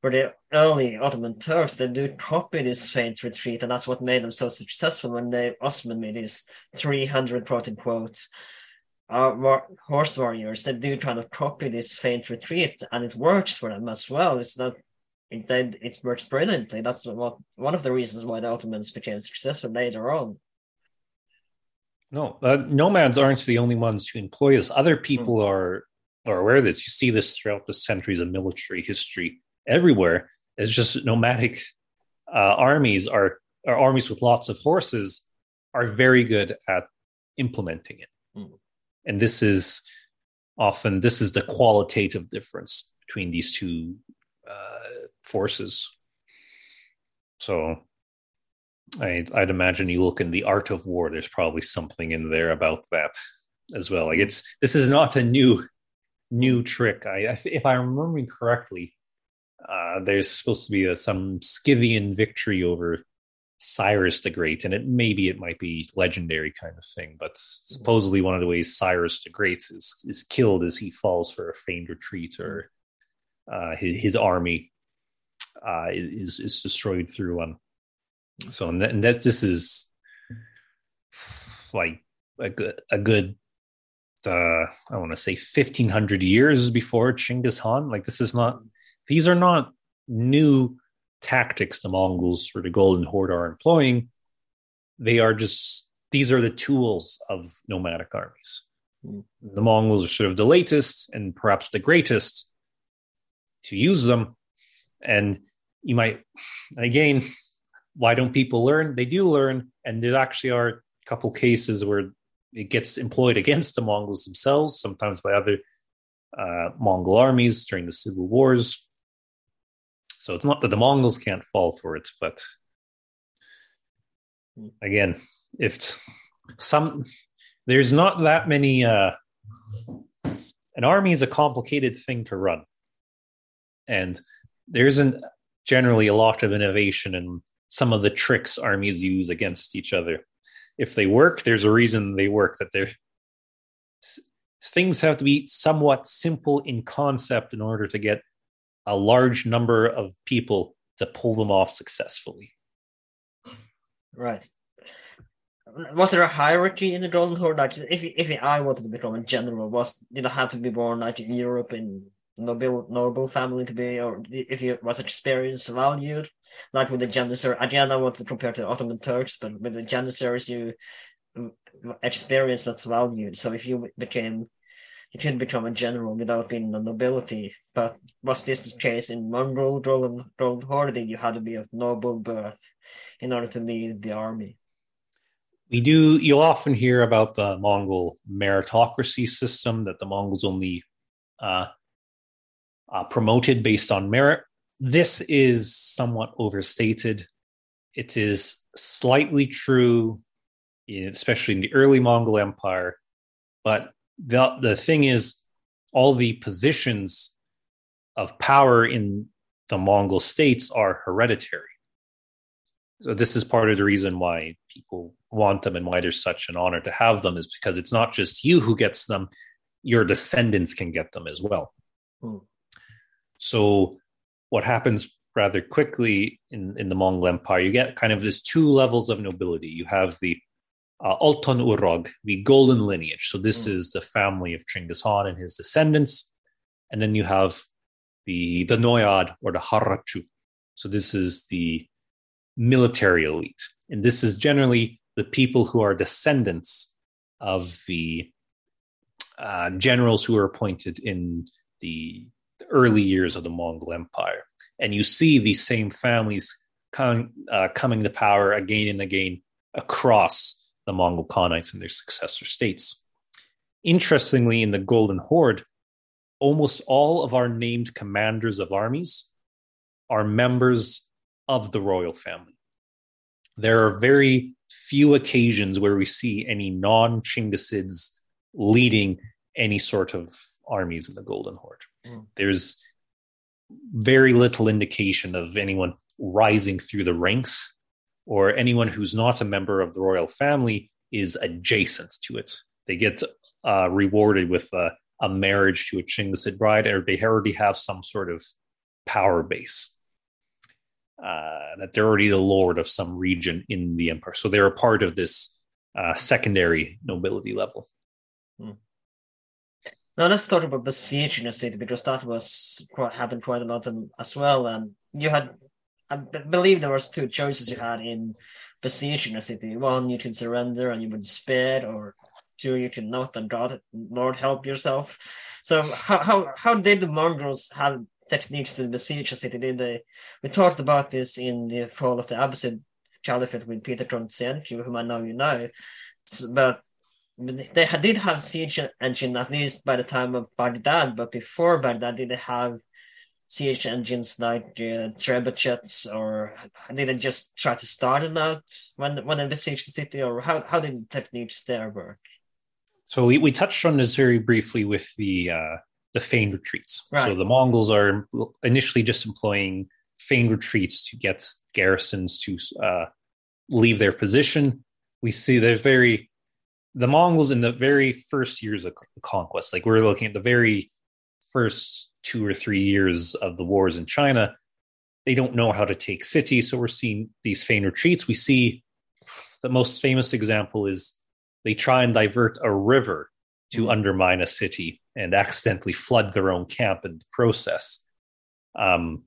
Speaker 3: for the early Ottoman Turks, they do copy this feint retreat, and that's what made them so successful when they Osman made these 300 quote unquote uh, horse warriors. They do kind of copy this feint retreat, and it works for them as well. It's not. It, it works brilliantly. That's what one of the reasons why the Ottomans became successful later on.
Speaker 4: No, uh, nomads aren't the only ones who employ this. Other people are are aware of this. You see this throughout the centuries of military history everywhere. It's just nomadic uh, armies are, are armies with lots of horses are very good at implementing it,
Speaker 3: Mm.
Speaker 4: and this is often this is the qualitative difference between these two uh, forces. So I, I'd imagine you look in the art of war. There's probably something in there about that as well. Like it's this is not a new new trick. I if I'm remembering correctly, uh, there's supposed to be a, some Scythian victory over Cyrus the Great, and it maybe it might be legendary kind of thing. But supposedly one of the ways Cyrus the Great is is killed is he falls for a feigned retreat or uh, his, his army uh, is is destroyed through one. So and, th- and that's this is like a good a good uh, I want to say 1500 years before Chinggis Khan. Like this is not; these are not new tactics the Mongols or the Golden Horde are employing. They are just these are the tools of nomadic armies. The Mongols are sort of the latest and perhaps the greatest to use them. And you might, again, why don't people learn? They do learn. And there actually are a couple cases where it gets employed against the Mongols themselves, sometimes by other uh, Mongol armies during the civil wars. So it's not that the Mongols can't fall for it, but again, if some there's not that many uh an army is a complicated thing to run. And there isn't generally a lot of innovation in some of the tricks armies use against each other. If they work, there's a reason they work that they're things have to be somewhat simple in concept in order to get a large number of people to pull them off successfully.
Speaker 3: Right. Was there a hierarchy in the Golden Horde? Like, if if I wanted to become a general, was did I have to be born like in Europe in noble noble family to be, or if you was experience valued, like with the Janissaries? Again, I want to compare to the Ottoman Turks, but with the Janissaries, you experience was valued. So if you became he could become a general without being a nobility. But was this the case in Mongol Golden, Golden Horde? You had to be of noble birth in order to lead the army.
Speaker 4: We do. You'll often hear about the Mongol meritocracy system that the Mongols only uh, uh, promoted based on merit. This is somewhat overstated. It is slightly true, especially in the early Mongol Empire, but the the thing is, all the positions of power in the Mongol states are hereditary. So this is part of the reason why people want them and why there's such an honor to have them is because it's not just you who gets them, your descendants can get them as well. Hmm. So what happens rather quickly in, in the Mongol Empire, you get kind of this two levels of nobility. You have the uh, Altan Urug, the golden lineage. So this mm. is the family of Chinggis Khan and his descendants. And then you have the the Noyad or the Harachu. So this is the military elite. And this is generally the people who are descendants of the uh, generals who were appointed in the, early years of the Mongol Empire. And you see these same families com- uh, coming to power again and again across the Mongol Khanates and their successor states. Interestingly, in the Golden Horde, almost all of our named commanders of armies are members of the royal family. There are very few occasions where we see any non Chinggisids leading any sort of armies in the Golden Horde. Mm. There's very little indication of anyone rising through the ranks or anyone who's not a member of the royal family is adjacent to it. They get uh, rewarded with a, a marriage to a Chinggisid bride, or they already have some sort of power base. Uh, that they're already the lord of some region in the empire. So they're a part of this uh, secondary nobility level. Hmm.
Speaker 3: Now let's talk about besieging a city because that was quite, happened quite a lot as well. And you had I believe there was two choices you had in besieging a city. One, you can surrender and you would spare, or two, you can not and God, Lord, help yourself. So how how how did the Mongols have techniques to besiege a city? Did they? We talked about this in the fall of the Abbasid Caliphate with Peter Trontsienki, whom I know you know, but they did have siege engine at least by the time of Baghdad. But before Baghdad, did they have siege engines like uh, trebuchets, or did they just try to start them out when when they besieged the city, or how how did the techniques there work?
Speaker 4: So we, we touched on this very briefly with the uh, the feigned retreats. Right. So the Mongols are initially just employing feigned retreats to get garrisons to uh, leave their position. We see there's very the Mongols in the very first years of conquest, like we're looking at the very first two or three years of the wars in China, they don't know how to take cities. So we're seeing these feigned retreats. We see the most famous example is they try and divert a river to mm. undermine a city and accidentally flood their own camp in the process. Um,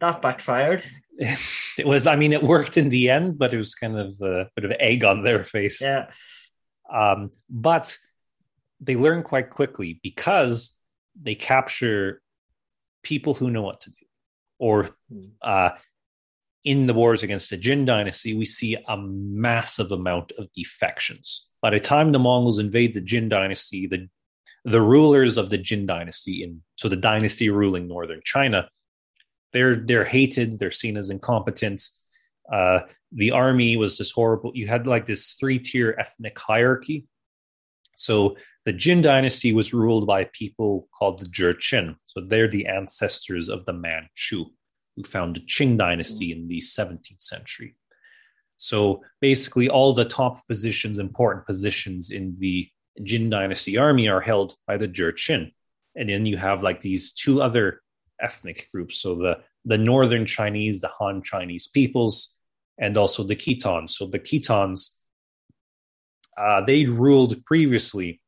Speaker 3: that backfired.
Speaker 4: It was, I mean, it worked in the end, but it was kind of a bit of egg on their face.
Speaker 3: Yeah.
Speaker 4: Um, but they learn quite quickly because they capture people who know what to do. Or uh, in the wars against the Jin dynasty, we see a massive amount of defections. By the time the Mongols invade the Jin dynasty, the the rulers of the Jin dynasty, in so the dynasty ruling northern China, they're they're hated. They're seen as incompetent. Uh, the army was this horrible. You had like this three tier ethnic hierarchy. So the Jin dynasty was ruled by people called the Jurchen. So they're the ancestors of the Manchu, who founded the Qing dynasty in the 17th century. So basically, all the top positions, important positions in the Jin dynasty army are held by the Jurchen. And then you have like these two other ethnic groups. So the, the northern Chinese, the Han Chinese peoples, and also the Khitans. So the Khitans, uh, they ruled previously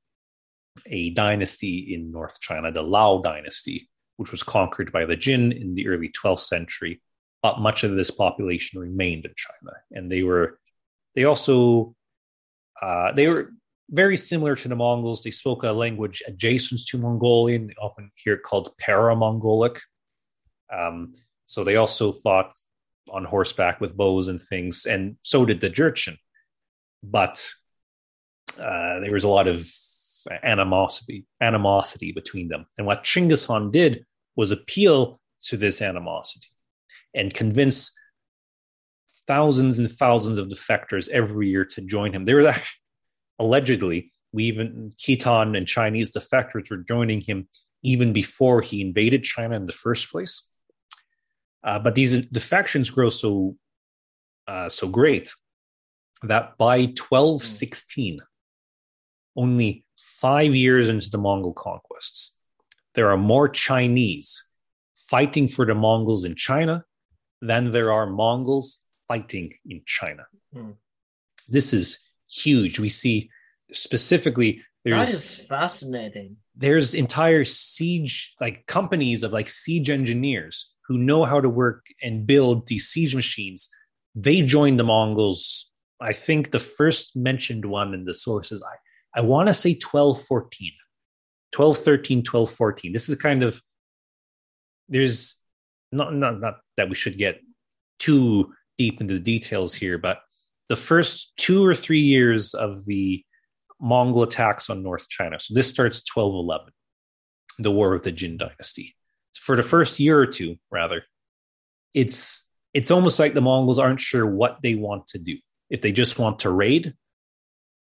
Speaker 4: a dynasty in North China, the Liao dynasty, which was conquered by the Jin in the early 12th century. But much of this population remained in China, and they were they also uh, they were very similar to the Mongols. They spoke a language adjacent to Mongolian. Often hear it called para-Mongolic. Um, so they also fought on horseback with bows and things, and so did the Jurchen. But uh, there was a lot of animosity animosity between them. And what Chinggis Khan did was appeal to this animosity and convince thousands and thousands of defectors every year to join him. They were actually, allegedly, we even Khitan and Chinese defectors were joining him even before he invaded China in the first place. Uh, but these defections grow so uh, so great that by 1216, only five years into the Mongol conquests, there are more Chinese fighting for the Mongols in China than there are Mongols fighting in China. Hmm. This is huge. We see specifically
Speaker 3: that is fascinating.
Speaker 4: There's entire siege like companies of like siege engineers who know how to work and build these siege machines. They joined the Mongols. I think the first mentioned one in the sources, I, I want to say 12, 14. 12, 13, 12, 14. This is kind of, there's not, not, not that we should get too deep into the details here, but the first two or three years of the Mongol attacks on North China. So this starts 1211, the War of the Jin Dynasty. For the first year or two, rather, it's it's almost like the Mongols aren't sure what they want to do. If they just want to raid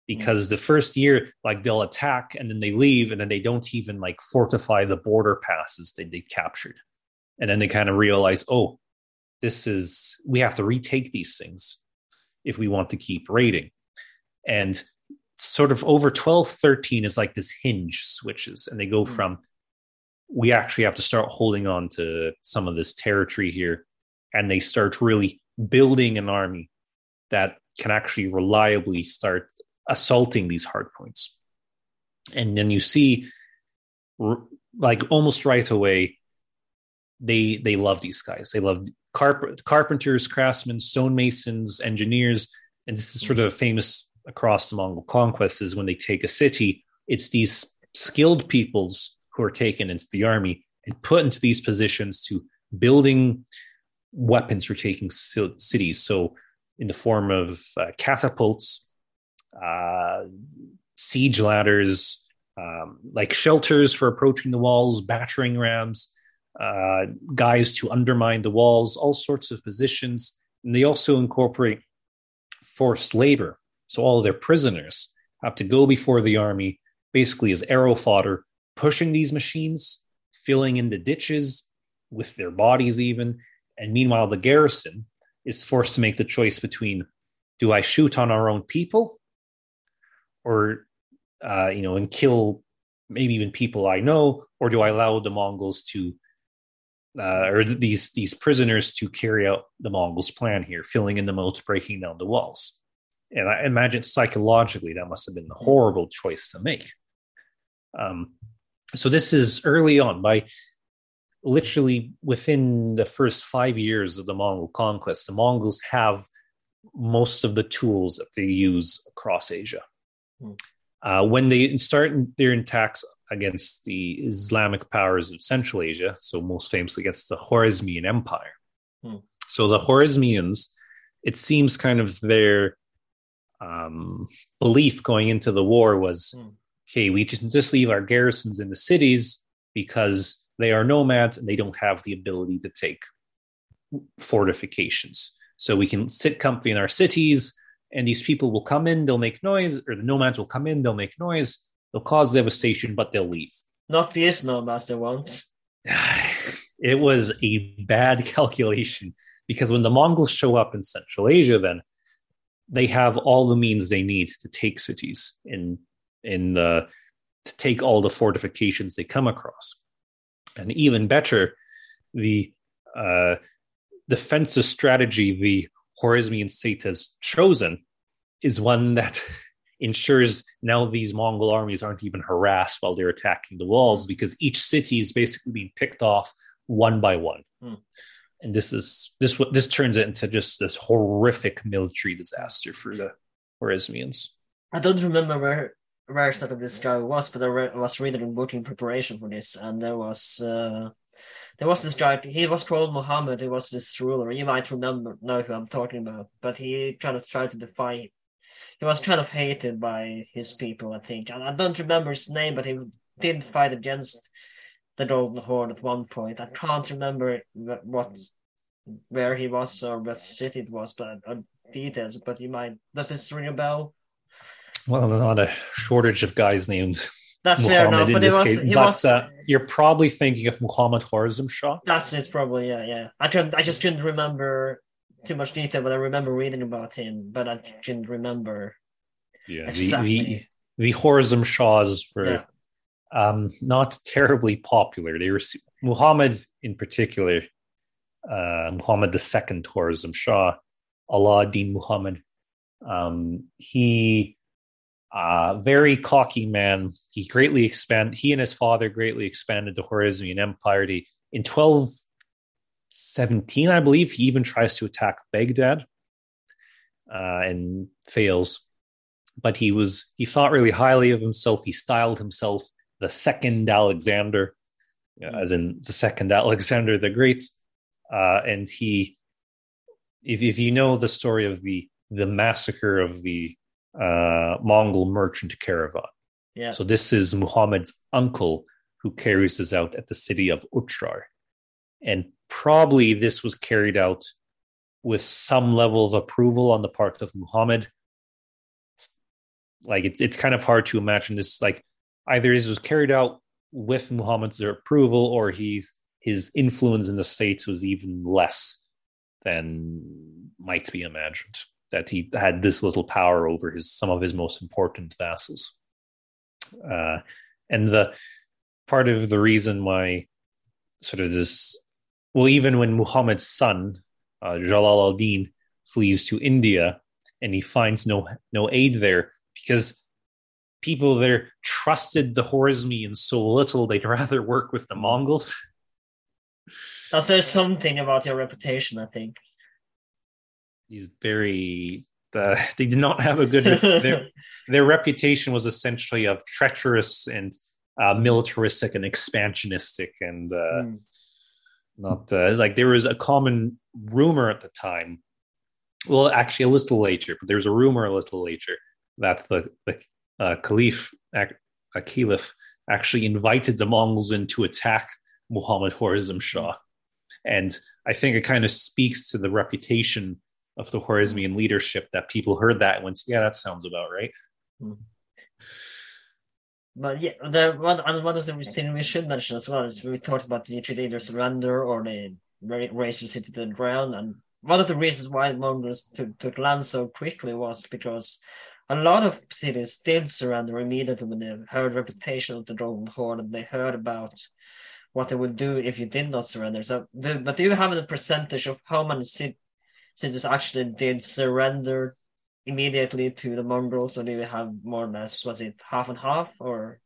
Speaker 4: because the first year like they'll attack and then they leave and then they don't even like fortify the border passes that they captured and then they kind of realize oh this is we have to retake these things if we want to keep raiding and sort of over 12 13 is like this hinge switches and they go mm-hmm. from we actually have to start holding on to some of this territory here and they start really building an army that can actually reliably start assaulting these hard points. And then you see, like almost right away, they they love these guys. They love carp- carpenters, craftsmen, stonemasons, engineers, and this is sort of famous across the Mongol conquests. Is when they take a city, it's these skilled peoples who are taken into the army and put into these positions to building weapons for taking cities. So, in the form of uh, catapults, uh, siege ladders, um, like shelters for approaching the walls, battering rams, uh, guys to undermine the walls, all sorts of positions. And they also incorporate forced labor. So all their prisoners have to go before the army, basically as arrow fodder, pushing these machines, filling in the ditches with their bodies, even. And meanwhile, the garrison is forced to make the choice between do I shoot on our own people or uh, you know, and kill maybe even people I know, or do I allow the Mongols to uh, or these these prisoners to carry out the Mongols' plan here, filling in the moats, breaking down the walls? And I imagine psychologically that must have been a horrible choice to make. Um, so this is early on by literally within the first five years of the Mongol conquest, the Mongols have most of the tools that they use across Asia. Hmm. Uh, when they start their attacks against the Islamic powers of Central Asia, so most famously against the Khwarezmian Empire. Hmm. So the Khwarezmians, it seems kind of their um, belief going into the war was hmm. Okay, we can just leave our garrisons in the cities because they are nomads and they don't have the ability to take fortifications. So we can sit comfy in our cities, and these people will come in, they'll make noise, or the nomads will come in, they'll make noise, they'll cause devastation, but they'll leave.
Speaker 3: Not this nomads they won't.
Speaker 4: it was a bad calculation because when the Mongols show up in Central Asia, then they have all the means they need to take cities in in the to take all the fortifications they come across. And even better, the uh, defensive strategy the Khwarezmian state has chosen is one that ensures now these Mongol armies aren't even harassed while they're attacking the walls because each city is basically being picked off one by one. Hmm. And this is this what this turns it into just this horrific military disaster for the Khwarezmians.
Speaker 3: I don't remember where where exactly this guy was, but I re- was reading a book in preparation for this, and there was uh, there was this guy. He was called Muhammad. He was this ruler. You might remember know who I'm talking about, but he kind of tried to defy. He was kind of hated by his people, I think. I, I don't remember his name, but he did fight against the Golden Horde at one point. I can't remember what where he was or what city it was, but uh, details. But you might. Does this ring a bell?
Speaker 4: Well, not a shortage of guys named.
Speaker 3: That's Muhammad fair enough, but it was, case. it
Speaker 4: but,
Speaker 3: was.
Speaker 4: Uh, you're probably thinking of Muhammad Khwarizm Shah.
Speaker 3: That's it, probably. Yeah, yeah. I couldn't. I just couldn't remember too much detail, but I remember reading about him, but I couldn't remember.
Speaker 4: Yeah, exactly. the the, the Shahs were yeah. um, not terribly popular. They were Muhammad in particular, uh, Muhammad the second Khwarizm Shah, Ala al-Din Muhammad. Um, he uh, very cocky man. He greatly expand. He and his father greatly expanded the Khwarezmian Empire. He, in 1217, I believe, he even tries to attack Baghdad uh, and fails. But he was he thought really highly of himself. He styled himself the second Alexander, as in the second Alexander the Great. Uh, and he, if if you know the story of the the massacre of the uh, Mongol merchant caravan. Yeah. So this is Muhammad's uncle who carries this out at the city of Otrar. And probably this was carried out with some level of approval on the part of Muhammad. Like it's it's kind of hard to imagine this like either this was carried out with Muhammad's approval or he's his influence in the states was even less than might be imagined that he had this little power over his some of his most important vassals. Uh, and the part of the reason why sort of this well, even when Muhammad's son, uh, Jalal al-Din, flees to India and he finds no no aid there because people there trusted the Khwarezmians so little they'd rather work with the Mongols.
Speaker 3: That says something about your reputation, I think
Speaker 4: he's very uh, they did not have a good their, their reputation was essentially of treacherous and uh, militaristic and expansionistic and uh, mm. not uh, like there was a common rumor at the time well actually a little later but there's a rumor a little later that the, the uh, caliph a caliph actually invited the mongols in to attack muhammad Khwarizm Shah and I think it kind of speaks to the reputation of the Khwarezmian leadership that people heard that and went, yeah, that sounds about right. Hmm.
Speaker 3: But yeah, the one one of the things we should mention as well is we talked about the either surrender or they the city to the ground, and one of the reasons why the Mongols took, took land so quickly was because a lot of cities did surrender immediately when they heard reputation of the Golden Horde and they heard about what they would do if you did not surrender. So, but do you have a percentage of how many cities cities actually did surrender immediately to the Mongols, so do we have more or less was it half and half or?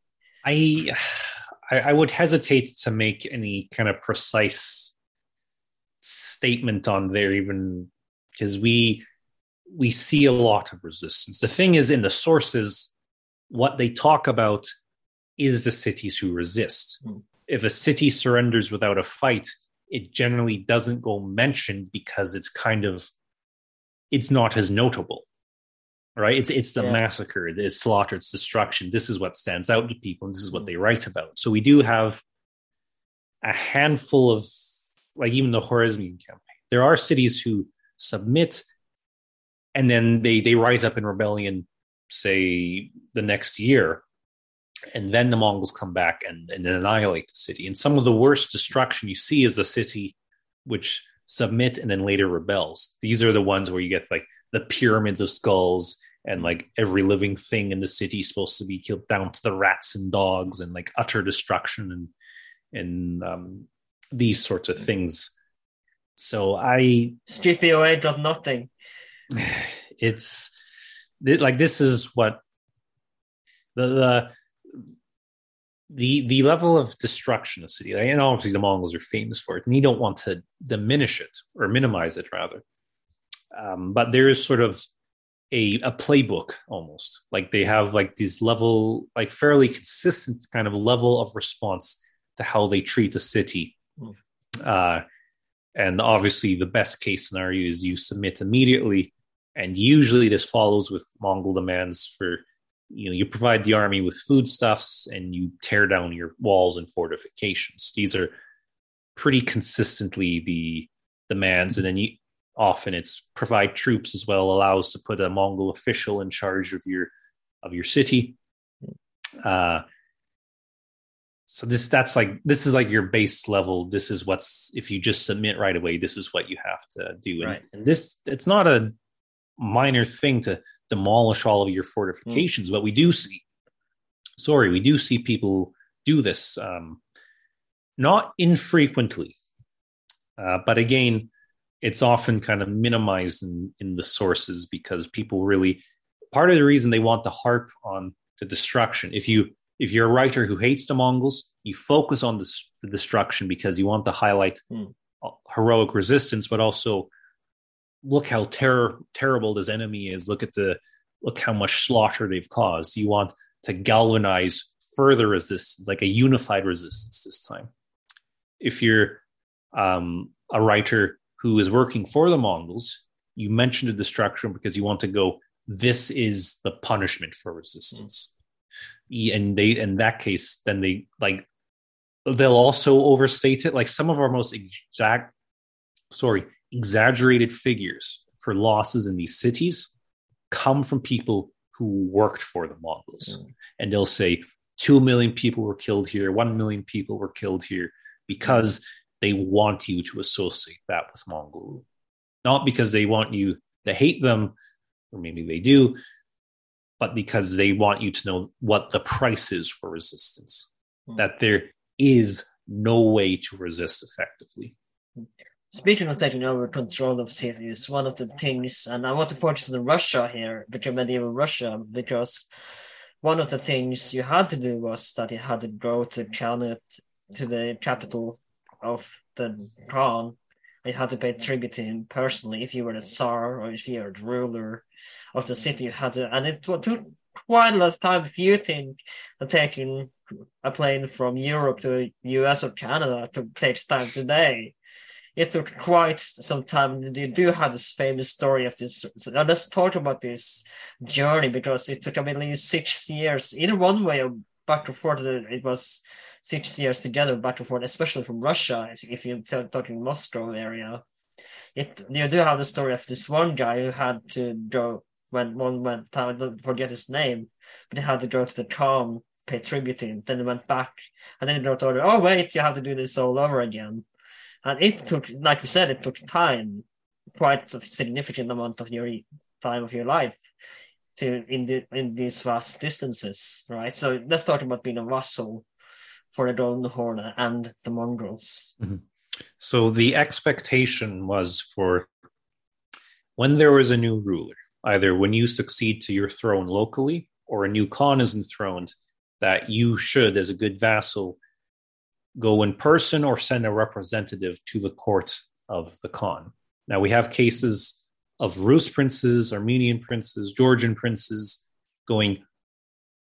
Speaker 4: I, I, would hesitate to make any kind of precise statement on there, even because we we see a lot of resistance. The thing is, in the sources, what they talk about is the cities who resist. Hmm. If a city surrenders without a fight, it generally doesn't go mentioned because it's kind of it's not as notable right? It's it's the yeah. massacre the slaughter it's destruction. This is what stands out to people and this is what mm-hmm. they write about. So we do have a handful of like even the Khwarezmian campaign. There are cities who submit and then they they rise up in rebellion say the next year and then the mongols come back and, and annihilate the city and some of the worst destruction you see is a city which submit and then later rebels these are the ones where you get like the pyramids of skulls and like every living thing in the city is supposed to be killed down to the rats and dogs and like utter destruction and and um, these sorts of things. So I
Speaker 3: away dot nothing.
Speaker 4: It's like this is what the the the the level of destruction of city, and obviously the Mongols are famous for it, and you don't want to diminish it or minimize it, rather. Um, but there is sort of a, a playbook almost like they have like these level like fairly consistent kind of level of response to how they treat a city mm. uh, and obviously the best case scenario is you submit immediately and usually this follows with mongol demands for you know you provide the army with foodstuffs and you tear down your walls and fortifications. These are pretty consistently the demands. And then you often it's provide troops as well allows to put a mongol official in charge of your of your city. Uh so this that's like this is like your base level. This is what's if you just submit right away this is what you have to do. And,
Speaker 3: right.
Speaker 4: and this it's not a minor thing to demolish all of your fortifications mm. but we do see sorry we do see people do this um not infrequently uh, but again it's often kind of minimized in, in the sources because people really part of the reason they want to harp on the destruction if you if you're a writer who hates the mongols you focus on this, the destruction because you want to highlight mm. heroic resistance but also look how ter- terrible this enemy is look at the look how much slaughter they've caused you want to galvanize further resistance like a unified resistance this time if you're um, a writer who is working for the Mongols, you mentioned the destruction because you want to go, this is the punishment for resistance. Mm. And they, in that case, then they like, they'll also overstate it. Like some of our most exact, sorry, exaggerated figures for losses in these cities come from people who worked for the Mongols. Mm. And they'll say, 2 million people were killed here, 1 million people were killed here because they want you to associate that with Mongol Not because they want you to hate them, or maybe they do, but because they want you to know what the price is for resistance. Mm. That there is no way to resist effectively.
Speaker 3: Speaking of taking over control of cities, one of the things, and I want to focus on Russia here, because medieval Russia, because one of the things you had to do was that you had to go to Khanate, to the capital of the Khan, you had to pay tribute to him personally if you were the Tsar or if you were the ruler of the city. You had to, and it took quite a lot of time. If you think taking a plane from Europe to US or Canada to takes time today, it took quite some time. You do have this famous story of this. Now let's talk about this journey because it took, I believe, six years, either one way or back and forth. It was six years together back and forth, especially from Russia. If, you're talking Moscow area, it you do have the story of this one guy who had to go when one went. I don't forget his name, but he had to go to the Khan, pay tribute to him. Then he went back, and then he wrote. Oh wait, you have to do this all over again. And it took, like you said, it took time, quite a significant amount of your time of your life to in the in these vast distances, right? So let's talk about being a vassal for the Golden and the Mongols.
Speaker 4: Mm-hmm. So the expectation was for when there was a new ruler, either when you succeed to your throne locally or a new Khan is enthroned, that you should, as a good vassal, go in person or send a representative to the court of the Khan. Now, we have cases of Rus princes, Armenian princes, Georgian princes going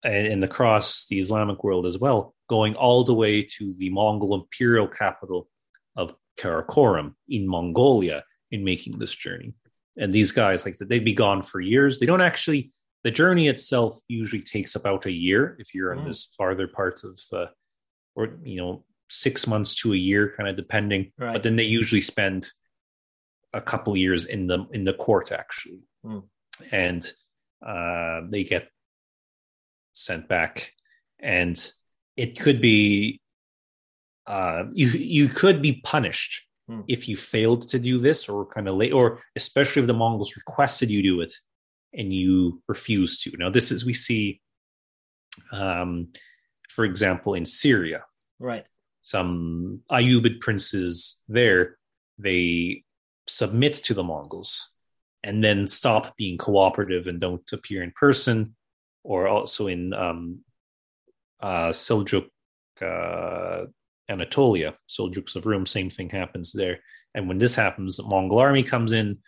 Speaker 4: in the cross the Islamic world as well, going all the way to the Mongol imperial capital of Karakorum in Mongolia in making this journey. And these guys, like they'd be gone for years. They don't actually. The journey itself usually takes about a year if you're in mm. this farther parts of, uh, or you know, six months to a year, kind of depending. Right. But then they usually spend a couple years in the in the court actually, mm. and uh, they get sent back, and it could be uh, you you could be punished mm. if you failed to do this or kind of late, or especially if the Mongols requested you do it and you refuse to. Now, this is we see, um, for example, in Syria,
Speaker 3: right?
Speaker 4: Some Ayyubid princes there they submit to the Mongols and then stop being cooperative and don't appear in person, or also in um, uh, Seljuk, uh, Anatolia, Seljuks of Rum, same thing happens there. And when this happens, the Mongol army comes in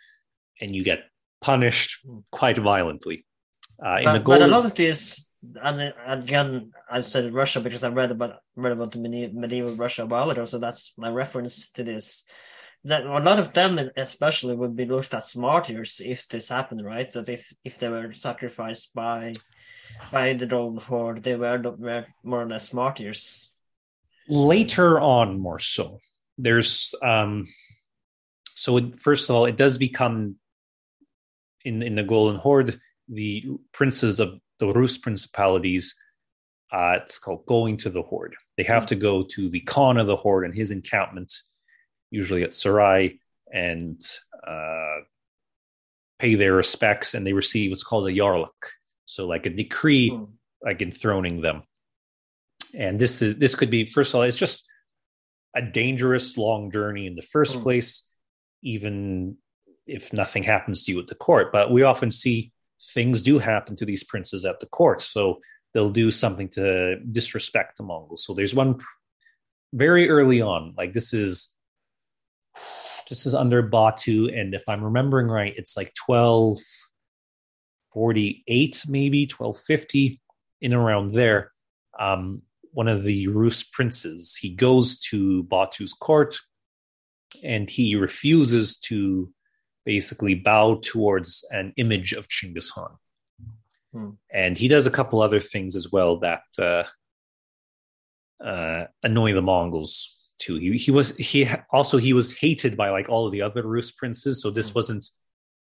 Speaker 4: and you get punished quite violently.
Speaker 3: Uh, but, but a lot of this, and again, I said Russia because I read about read about the medieval Russia a while ago, so that's my reference to this that a lot of them especially would be looked as martyrs if this happened, right? That if if they were sacrificed by by the Golden Horde, they were, were more or less martyrs.
Speaker 4: Later on, more so. There's um so it, first of all, it does become in in the Golden Horde the princes of the Rus principalities. Uh, it's called going to the horde. They have mm. to go to the Khan of the horde and his encampments usually at Sarai, and uh, pay their respects, and they receive what's called a yarlik, so like a decree, hmm. like enthroning them. And this is this could be first of all, it's just a dangerous long journey in the first hmm. place, even if nothing happens to you at the court. But we often see things do happen to these princes at the court, so they'll do something to disrespect the Mongols. So there's one very early on, like this is this is under Batu, and if I'm remembering right, it's like 1248, maybe 1250, in around there. Um, one of the Rus princes, he goes to Batu's court and he refuses to basically bow towards an image of Chinggis Khan. Hmm. And he does a couple other things as well that uh, uh, annoy the Mongols too. He he was he also he was hated by like all of the other Rus princes. So this mm. wasn't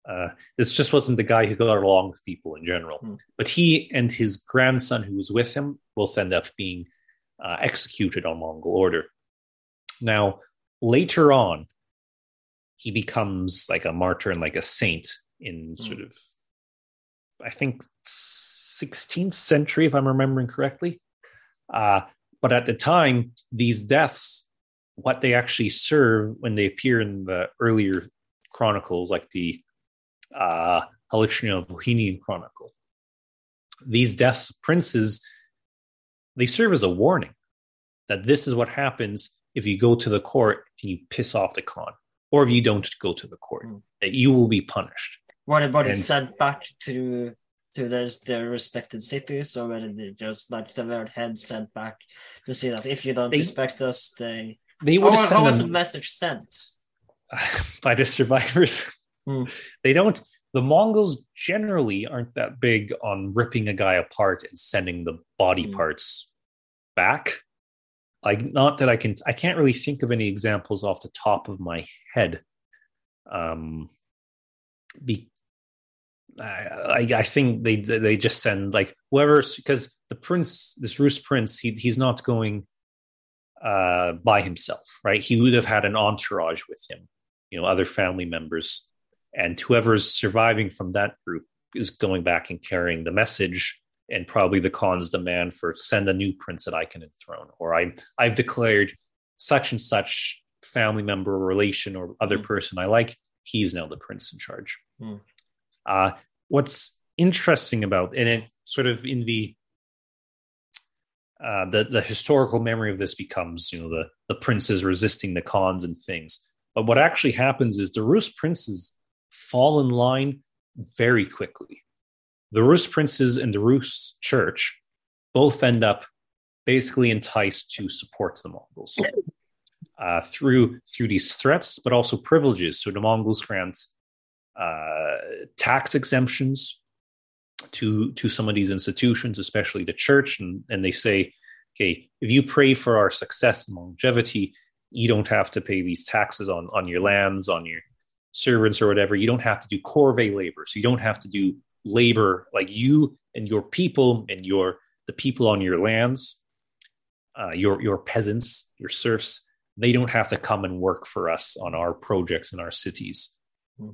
Speaker 4: uh, this just wasn't the guy who got along with people in general. Mm. But he and his grandson, who was with him, both end up being uh, executed on Mongol order. Now later on, he becomes like a martyr and like a saint in mm. sort of I think 16th century, if I'm remembering correctly. Uh, but at the time, these deaths what they actually serve when they appear in the earlier chronicles, like the uh, Chronicle. These deaths of princes, they serve as a warning that this is what happens if you go to the court and you piss off the Khan, or if you don't go to the court, mm. you will be punished.
Speaker 3: What about and, sent back to to their, their respected cities, or whether they just like the head sent back to see that if you don't they, respect us, they
Speaker 4: they would
Speaker 3: how, how was the message sent?
Speaker 4: by the survivors. Hmm. They don't. The Mongols generally aren't that big on ripping a guy apart and sending the body hmm. parts back. Like, not that I can. I can't really think of any examples off the top of my head. Um, be, I, I think they they just send like whoever because the prince, this Rus prince, he, he's not going uh, by himself, right? He would have had an entourage with him, you know, other family members, and whoever's surviving from that group is going back and carrying the message and probably the Khan's demand for send a new prince that I can enthrone, or I I've declared such and such family member or relation or other mm. person I like, he's now the prince in charge. Mm. Uh, what's interesting about and it sort of in the uh, the the historical memory of this becomes you know the the princes resisting the Khans and things. But what actually happens is the Rus princes fall in line very quickly. The Rus princes and the Rus church both end up basically enticed to support the Mongols uh, through through these threats, but also privileges. So the Mongols grant uh, tax exemptions to to some of these institutions, especially the church, and, and they say, okay, if you pray for our success and longevity, you don't have to pay these taxes on on your lands, on your servants or whatever. You don't have to do corvée labor, so you don't have to do labor like you and your people and your the people on your lands, uh, your your peasants, your serfs. They don't have to come and work for us on our projects in our cities. Hmm.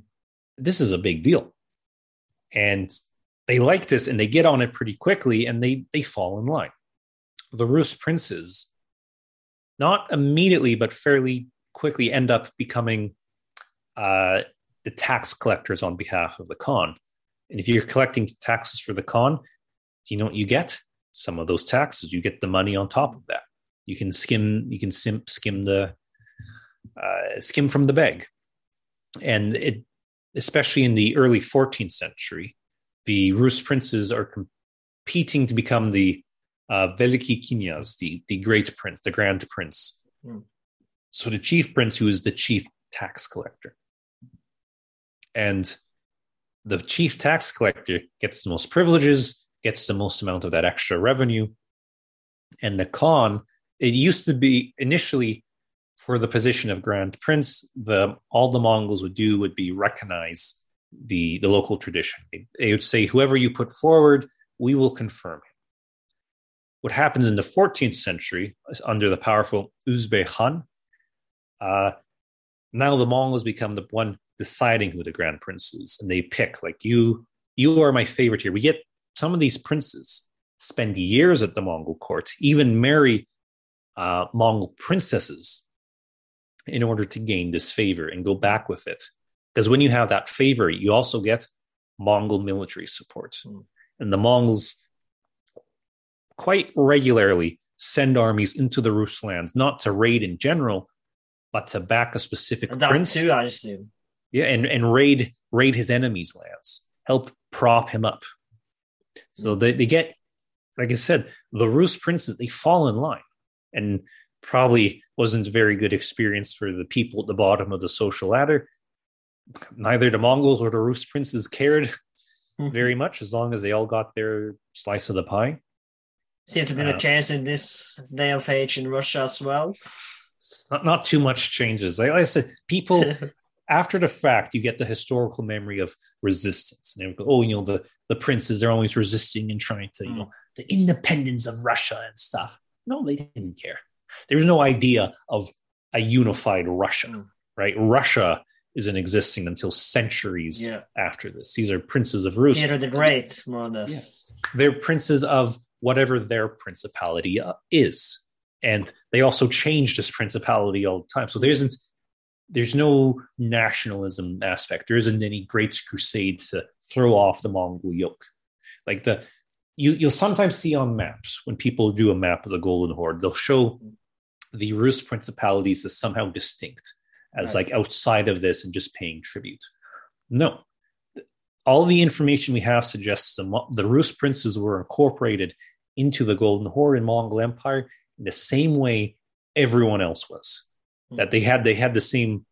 Speaker 4: This is a big deal, and they like this and they get on it pretty quickly and they they fall in line. The Rus princes, not immediately but fairly quickly, end up becoming uh, the tax collectors on behalf of the Khan. And if you're collecting taxes for the Khan, do you know what you get? Some of those taxes, you get the money on top of that. You can skim, you can sim, skim the uh, skim from the bag, and it, especially in the early 14th century, the Rus princes are competing to become the uh, Veliki Knyaz, the, the great prince, the grand prince. Mm. So the chief prince, who is the chief tax collector. And the chief tax collector gets the most privileges, gets the most amount of that extra revenue. And the Khan, it used to be initially for the position of grand prince, the all the Mongols would do would be recognize the, the local tradition. They, they would say, whoever you put forward, we will confirm him. What happens in the 14th century under the powerful Uzbek Khan, uh, now the Mongols become the one deciding who the grand prince is, and they pick like you. You are my favorite here. We get some of these princes spend years at the Mongol court, even marry uh, Mongol princesses in order to gain this favor and go back with it. Because when you have that favor, you also get Mongol military support. Mm. And the Mongols quite regularly send armies into the Rus lands, not to raid in general, but to back a specific
Speaker 3: and
Speaker 4: prince.
Speaker 3: Too, I assume.
Speaker 4: Yeah, and, and raid raid his enemies' lands, help prop him up. So mm. they, they get, like I said, the Rus princes, they fall in line. And probably wasn't a very good experience for the people at the bottom of the social ladder neither the Mongols or the Rus princes cared mm-hmm. very much as long as they all got their slice of the pie.
Speaker 3: Seems to be uh, the case in this day of age in Russia as well.
Speaker 4: Not, not too much changes. Like I said, people after the fact, you get the historical memory of resistance. And go, oh, you know, the, the princes are always resisting and trying to, you mm. know, the independence of Russia and stuff. No, they didn't care. There was no idea of a unified Russia, mm. right? Russia isn't existing until centuries yeah. after this. These are princes of Rus.
Speaker 3: Peter the Great, more or less.
Speaker 4: Yeah. They're princes of whatever their principality uh, is, and they also change this principality all the time. So there isn't, there's no nationalism aspect. There isn't any great crusade to throw off the Mongol yoke. Like the, you you'll sometimes see on maps when people do a map of the Golden Horde, they'll show the Rus principalities as somehow distinct as right. like outside of this and just paying tribute. No, all the information we have suggests the, the Rus princes were incorporated into the Golden Horde and Mongol Empire in the same way everyone else was. Mm-hmm. That they had they had the same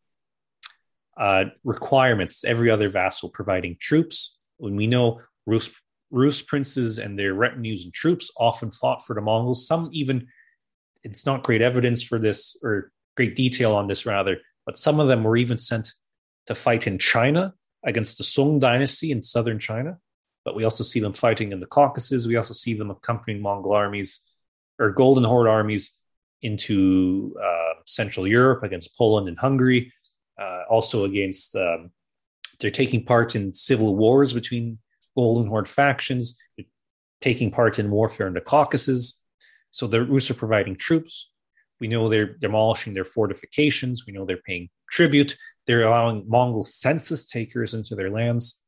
Speaker 4: uh, requirements every other vassal providing troops. When we know Rus Rus princes and their retinues and troops often fought for the Mongols. Some even it's not great evidence for this or great detail on this rather but some of them were even sent to fight in China against the Song dynasty in southern China. But we also see them fighting in the Caucasus. We also see them accompanying Mongol armies or Golden Horde armies into uh, Central Europe against Poland and Hungary. Uh, also against, um, they're taking part in civil wars between Golden Horde factions, taking part in warfare in the Caucasus. So the Rus are providing troops, we know they're demolishing their fortifications. We know they're paying tribute. They're allowing Mongol census takers into their lands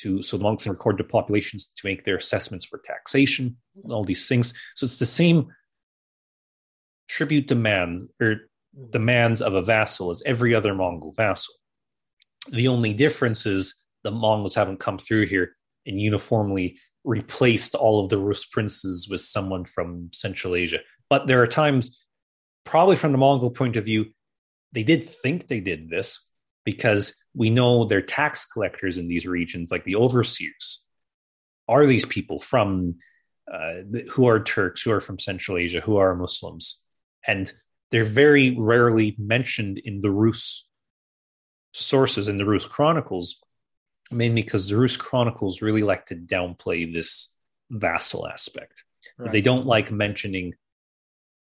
Speaker 4: to so the Mongols can record the populations to make their assessments for taxation, all these things. So it's the same tribute demands or demands of a vassal as every other Mongol vassal. The only difference is the Mongols haven't come through here and uniformly replaced all of the Rus princes with someone from Central Asia. But there are times, probably from the Mongol point of view, they did think they did this because we know they're tax collectors in these regions, like the overseers, are these people from uh, who are Turks, who are from Central Asia, who are Muslims, and they're very rarely mentioned in the Rus sources in the Rus chronicles, mainly because the Rus chronicles really like to downplay this vassal aspect. Right. They don't like mentioning,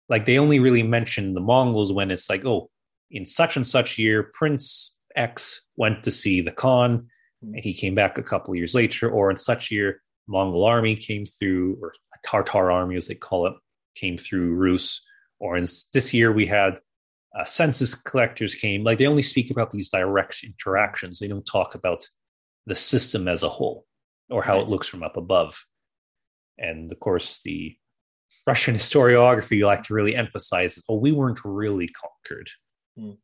Speaker 4: like they only really mention the Mongols when it's like, oh, in such and such year, Prince X went to see the Khan. Mm-hmm. And he came back a couple years later, or in such year, Mongol army came through, or a Tartar army, as they call it, came through Rus. Or in this year, we had uh, census collectors came. Like they only speak about these direct interactions. They don't talk about the system as a whole or how right. it looks from up above. And of course, the Russian historiography you like to really emphasize is, oh, we weren't really conquered. Mm.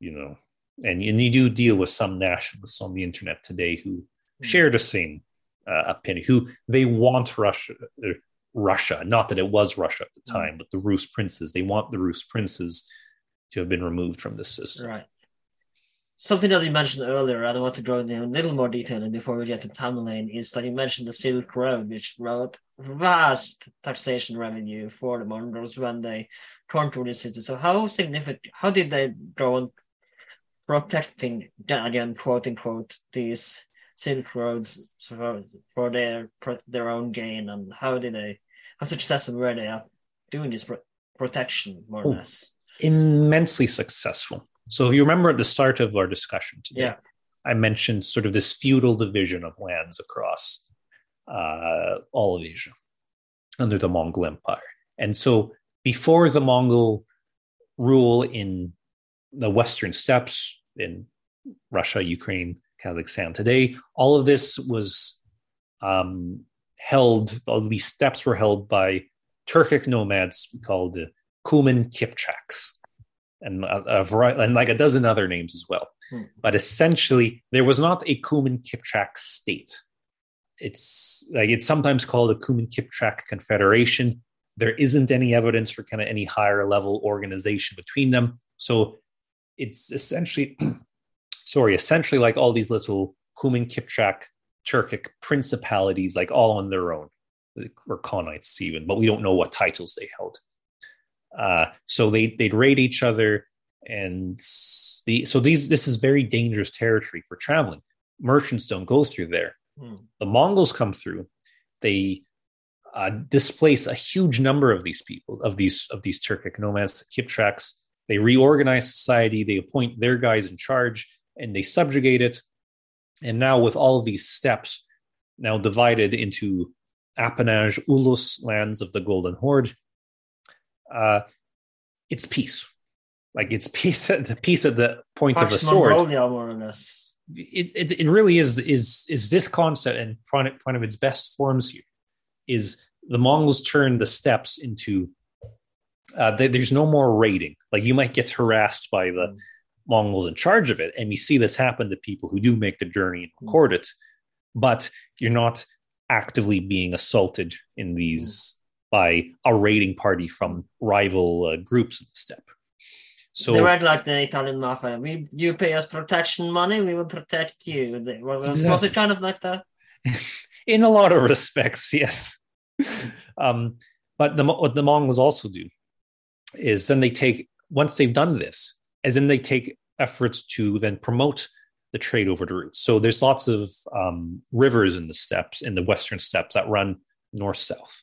Speaker 4: You know, and, and you do deal with some nationalists on the internet today who mm. share the same uh, opinion, who they want Russia, Russia, not that it was Russia at the hmm. time, but the Rus princes. They want the Rus princes to have been removed from this system.
Speaker 3: Right. Something that you mentioned earlier, I want to go into a little more detail and before we get to Tamerlane, is that you mentioned the Silk Road, which brought vast taxation revenue for the Mongols when they conquered the city. So how significant, how did they go on protecting, again, quote unquote, these Silk Roads for, for their their own gain, and how did they, how successful were they at doing this pro- protection, more or oh, less?
Speaker 4: Immensely successful. So if you remember at the start of our discussion today, yeah. I mentioned sort of this feudal division of lands across uh, all of Asia under the Mongol Empire. And so before the Mongol rule in the Western steppes in Russia, Ukraine, Kazakhstan today, all of this was um, held, all these steppes were held by Turkic nomads called the Kuman Kipchaks and a, a variety, and like a dozen other names as well. Hmm. But essentially, there was not a Kuman Kipchak state. It's like it's sometimes called a Kuman Kipchak confederation. There isn't any evidence for kind of any higher level organization between them. So it's essentially, sorry, essentially like all these little Kuman Kipchak Turkic principalities, like all on their own, or Khanates even, but we don't know what titles they held. Uh, so they they'd raid each other, and the so these this is very dangerous territory for traveling. Merchants don't go through there. Hmm. The Mongols come through. They uh, displace a huge number of these people of these of these Turkic nomads, Kipchaks. They reorganize society. They appoint their guys in charge, and they subjugate it. And now, with all of these steppes now divided into appanage ulus lands of the Golden Horde, uh, it's peace. Like it's peace at the peace at the point Pax of a sword. Mongolica, more or less. It, it, it really is is is this concept and one of its best forms here is the Mongols turn the steppes into uh, there's no more raiding. Like you might get harassed by the mm. Mongols in charge of it, and we see this happen to people who do make the journey and mm. record it, but you're not actively being assaulted in these by a raiding party from rival uh, groups in the steppe.
Speaker 3: So they weren't like the Italian mafia. We, you pay us protection money, we will protect you. Was, exactly. was it kind of like that?
Speaker 4: in a lot of respects, yes. um, but the, what the Mongols also do is then they take once they've done this, as in they take efforts to then promote the trade over the routes. So there's lots of um, rivers in the steppes, in the western steppes that run north south.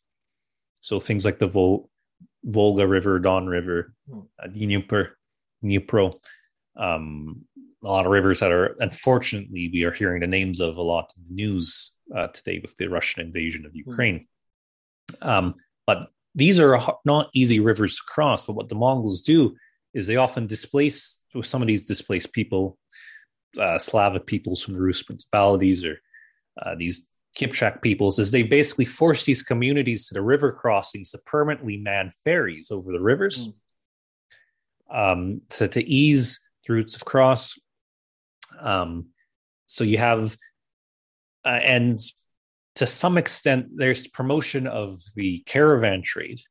Speaker 4: So things like the Vol- Volga River, Don River, hmm. uh, Dnieper, Dnipro, um, a lot of rivers that are unfortunately we are hearing the names of a lot in the news uh, today with the Russian invasion of hmm. Ukraine. Um, but these are not easy rivers to cross. But what the Mongols do is they often displace with some of these displaced people, uh, Slavic peoples from the Rus principalities or uh, these Kipchak peoples is they basically force these communities to the river crossings to permanently man ferries over the rivers mm. um, to, to ease the routes of cross. Um, so you have, uh, and to some extent, there's promotion of the caravan trade.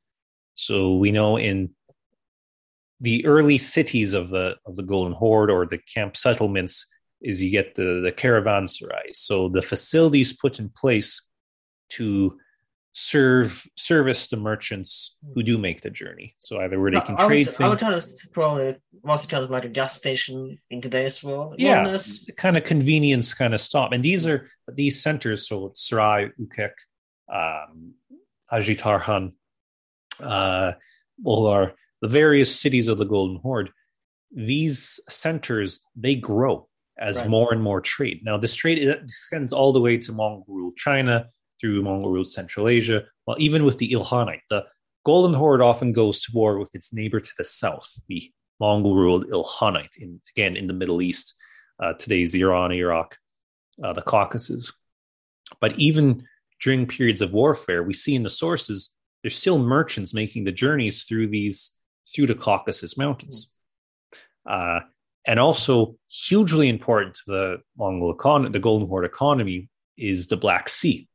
Speaker 4: So we know in the early cities of the of the Golden Horde or the camp settlements, is you get the the caravanserais. So the facilities put in place to serve service the merchants who do make the journey. So either where they can
Speaker 3: I
Speaker 4: trade
Speaker 3: would,
Speaker 4: things. I
Speaker 3: would tell us probably most of like a gas station in today's world.
Speaker 4: Yeah, Wellness. kind of convenience kind of stop. And these are these centers. So Sarai, Ukek, um, Ajitarhan, uh, are the various cities of the Golden Horde. These centers they grow as right. more and more trade. Now, this trade extends all the way to Mongol ruled China through Mongol ruled Central Asia. Well, even with the Ilkhanate, the Golden Horde often goes to war with its neighbor to the south, the Mongol ruled Ilkhanate, in, again in the Middle East, uh, today's Iran, Iraq, uh, the Caucasus. But even during periods of warfare, we see in the sources there's still merchants making the journeys through these through the Caucasus Mountains. Uh, and also hugely important to the Mongol economy, the Golden Horde economy, is the Black Sea,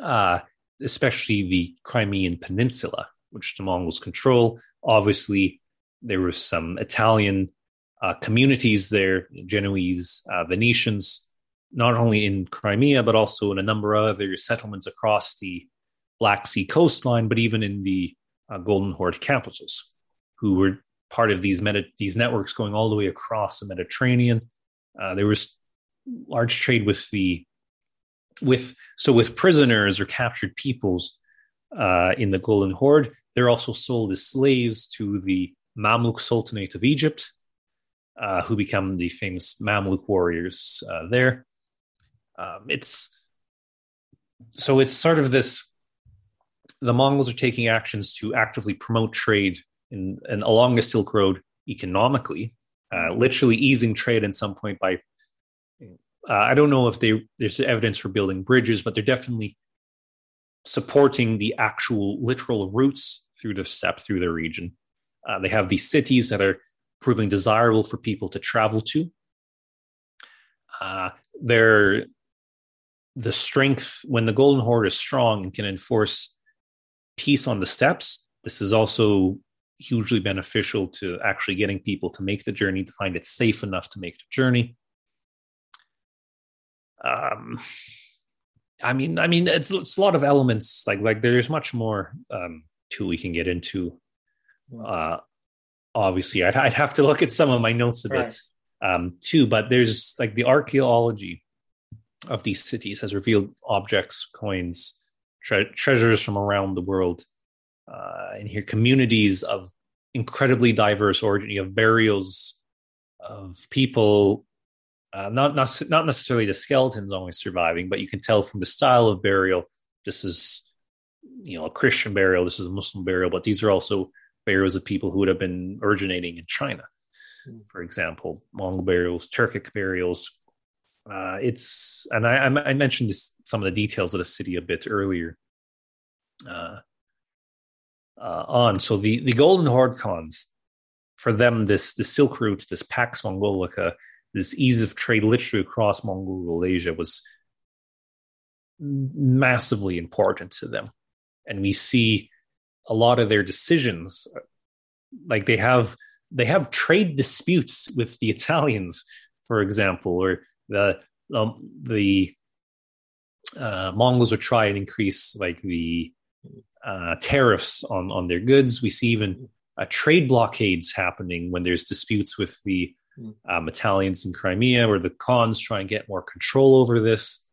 Speaker 4: uh, especially the Crimean Peninsula, which the Mongols control. Obviously, there were some Italian uh, communities there, Genoese, uh, Venetians, not only in Crimea but also in a number of other settlements across the Black Sea coastline, but even in the uh, Golden Horde capitals, who were part of these these networks going all the way across the Mediterranean. Uh, there was large trade with the with so with prisoners or captured peoples uh, in the Golden Horde. They're also sold as slaves to the Mamluk Sultanate of Egypt, uh, who become the famous Mamluk warriors uh, there. Um, it's so it's sort of this. The Mongols are taking actions to actively promote trade in, and along the Silk Road economically, uh, literally easing trade at some point by. Uh, I don't know if they there's evidence for building bridges, but they're definitely supporting the actual literal routes through the steppe through the region. Uh, they have these cities that are proving desirable for people to travel to. Uh, they're the strength when the Golden Horde is strong and can enforce peace on the steppes, This is also hugely beneficial to actually getting people to make the journey to find it safe enough to make the journey. Um i mean i mean it's, it's a lot of elements like like there's much more um to we can get into. Uh obviously I'd, I'd have to look at some of my notes a bit. Right. um too but there's like the archaeology of these cities has revealed objects coins tre- treasures from around the world uh, and here communities of incredibly diverse origin. You have burials of people, uh, not not not necessarily the skeletons always surviving, but you can tell from the style of burial. This is you know a Christian burial. This is a Muslim burial, but these are also burials of people who would have been originating in China, for example, Mongol burials, Turkic burials. Uh, it's and I, I mentioned this, some of the details of the city a bit earlier. Uh, uh, on. So the the Golden Horde Khans, for them, this the Silk Route, this Pax Mongolica, this ease of trade literally across Mongol Asia was massively important to them, and we see a lot of their decisions, like they have they have trade disputes with the Italians, for example, or the um, the uh, Mongols would try and increase like the uh, tariffs on on their goods. We see even uh, trade blockades happening when there's disputes with the hmm. um, Italians in Crimea, where the Khans try and get more control over this.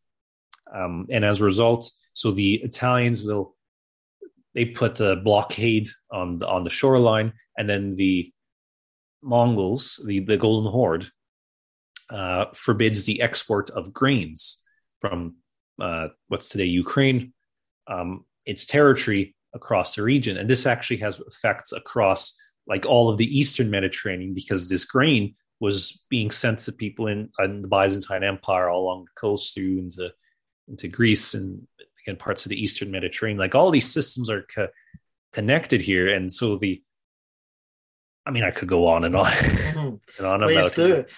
Speaker 4: Um, and as a result, so the Italians will they put a blockade on the on the shoreline, and then the Mongols, the the Golden Horde, uh, forbids the export of grains from uh, what's today Ukraine um, its territory across the region. And this actually has effects across like all of the Eastern Mediterranean because this grain was being sent to people in, in the Byzantine Empire all along the coast through into into Greece and again parts of the Eastern Mediterranean. Like all these systems are co- connected here, and so the I mean, I could go on and on and on
Speaker 3: Please
Speaker 4: about
Speaker 3: do.
Speaker 4: it.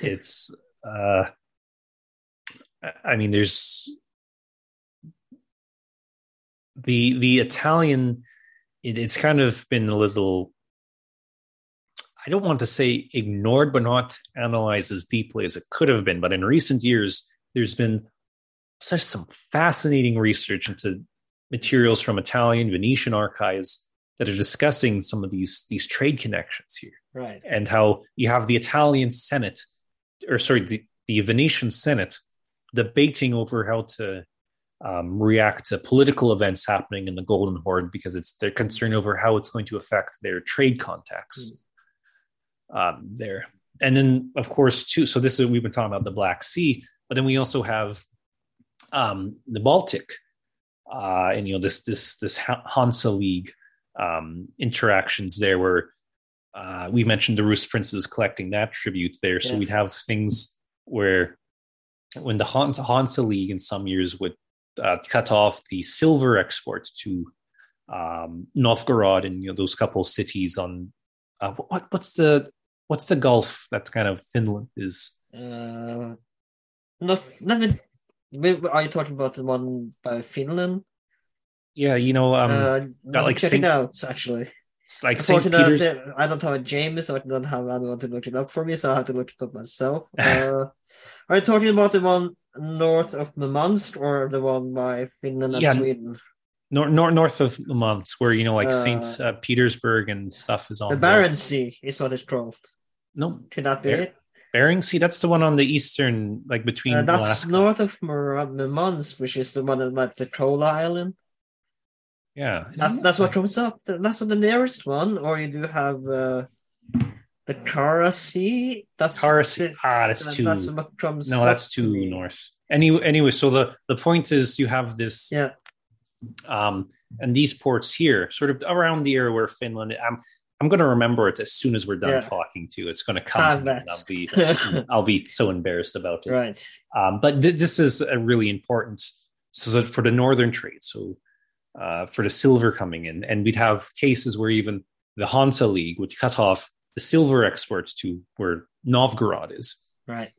Speaker 4: It's uh I- mean, there's the the Italian. It, it's kind of been a little. I don't want to say ignored, but not analyzed as deeply as it could have been. But in recent years, there's been such some fascinating research into materials from Italian, Venetian archives that are discussing some of these these trade connections here
Speaker 3: Right.
Speaker 4: and how you have the Italian Senate, or sorry, the, the Venetian Senate debating over how to um, react to political events happening in the Golden Horde because it's their concern over how it's going to affect their trade contacts um, there. And then, of course, too. So this is what we've been talking about the Black Sea, but then we also have um, the Baltic, uh, and you know this this this Ha- Hansa League um, interactions there, where uh, we mentioned the Rus princes collecting that tribute there. So
Speaker 3: Yeah.
Speaker 4: we'd have things where when the Hansa, Hansa League in some years would uh, cut off the silver export to um, Novgorod and you know those couple cities on uh, what what's the what's the Gulf that kind of Finland is
Speaker 3: Uh, not, not with, with- are you talking about the one by Finland?
Speaker 4: yeah you know um
Speaker 3: uh,
Speaker 4: got like
Speaker 3: check it
Speaker 4: Saint-
Speaker 3: out, actually.
Speaker 4: It's like St. Peter's
Speaker 3: I don't have a James, so I don't have anyone to look it up for me, so I have to look it up myself. Uh, are you talking about the one north of Murmansk or the one by Finland and
Speaker 4: Yeah,
Speaker 3: Sweden?
Speaker 4: nor- nor- north of Mons where you know like
Speaker 3: Uh,
Speaker 4: St. Uh, Petersburg and stuff is on
Speaker 3: The Barents Sea is what it's called.
Speaker 4: no
Speaker 3: Could that be
Speaker 4: Bar-
Speaker 3: it?
Speaker 4: Bering Sea that's the one on the eastern like between
Speaker 3: Uh, that's
Speaker 4: Alaska.
Speaker 3: north of Mur- Murmansk, which is the one about the Kola Island.
Speaker 4: Yeah
Speaker 3: That's that's what comes up. That's what the nearest one. Or you do have uh, the Kara Sea. That's
Speaker 4: Kara Sea.
Speaker 3: this-
Speaker 4: ah that's
Speaker 3: that-
Speaker 4: too
Speaker 3: That's what comes.
Speaker 4: no that's
Speaker 3: to
Speaker 4: too
Speaker 3: me.
Speaker 4: north anyway anyway so the the point is you have this
Speaker 3: Yeah.
Speaker 4: um and these ports here sort of around the area where finland i'm i'm going to remember it as soon as we're done
Speaker 3: Yeah.
Speaker 4: talking to it's going to come
Speaker 3: Ah,
Speaker 4: to me and i'll be i'll be so embarrassed about it
Speaker 3: right.
Speaker 4: um but th- this is a really important so that for the northern trade so uh for the silver coming in. And we'd have cases where even the hansa league would cut off the silver exports to where novgorod is.
Speaker 3: Right.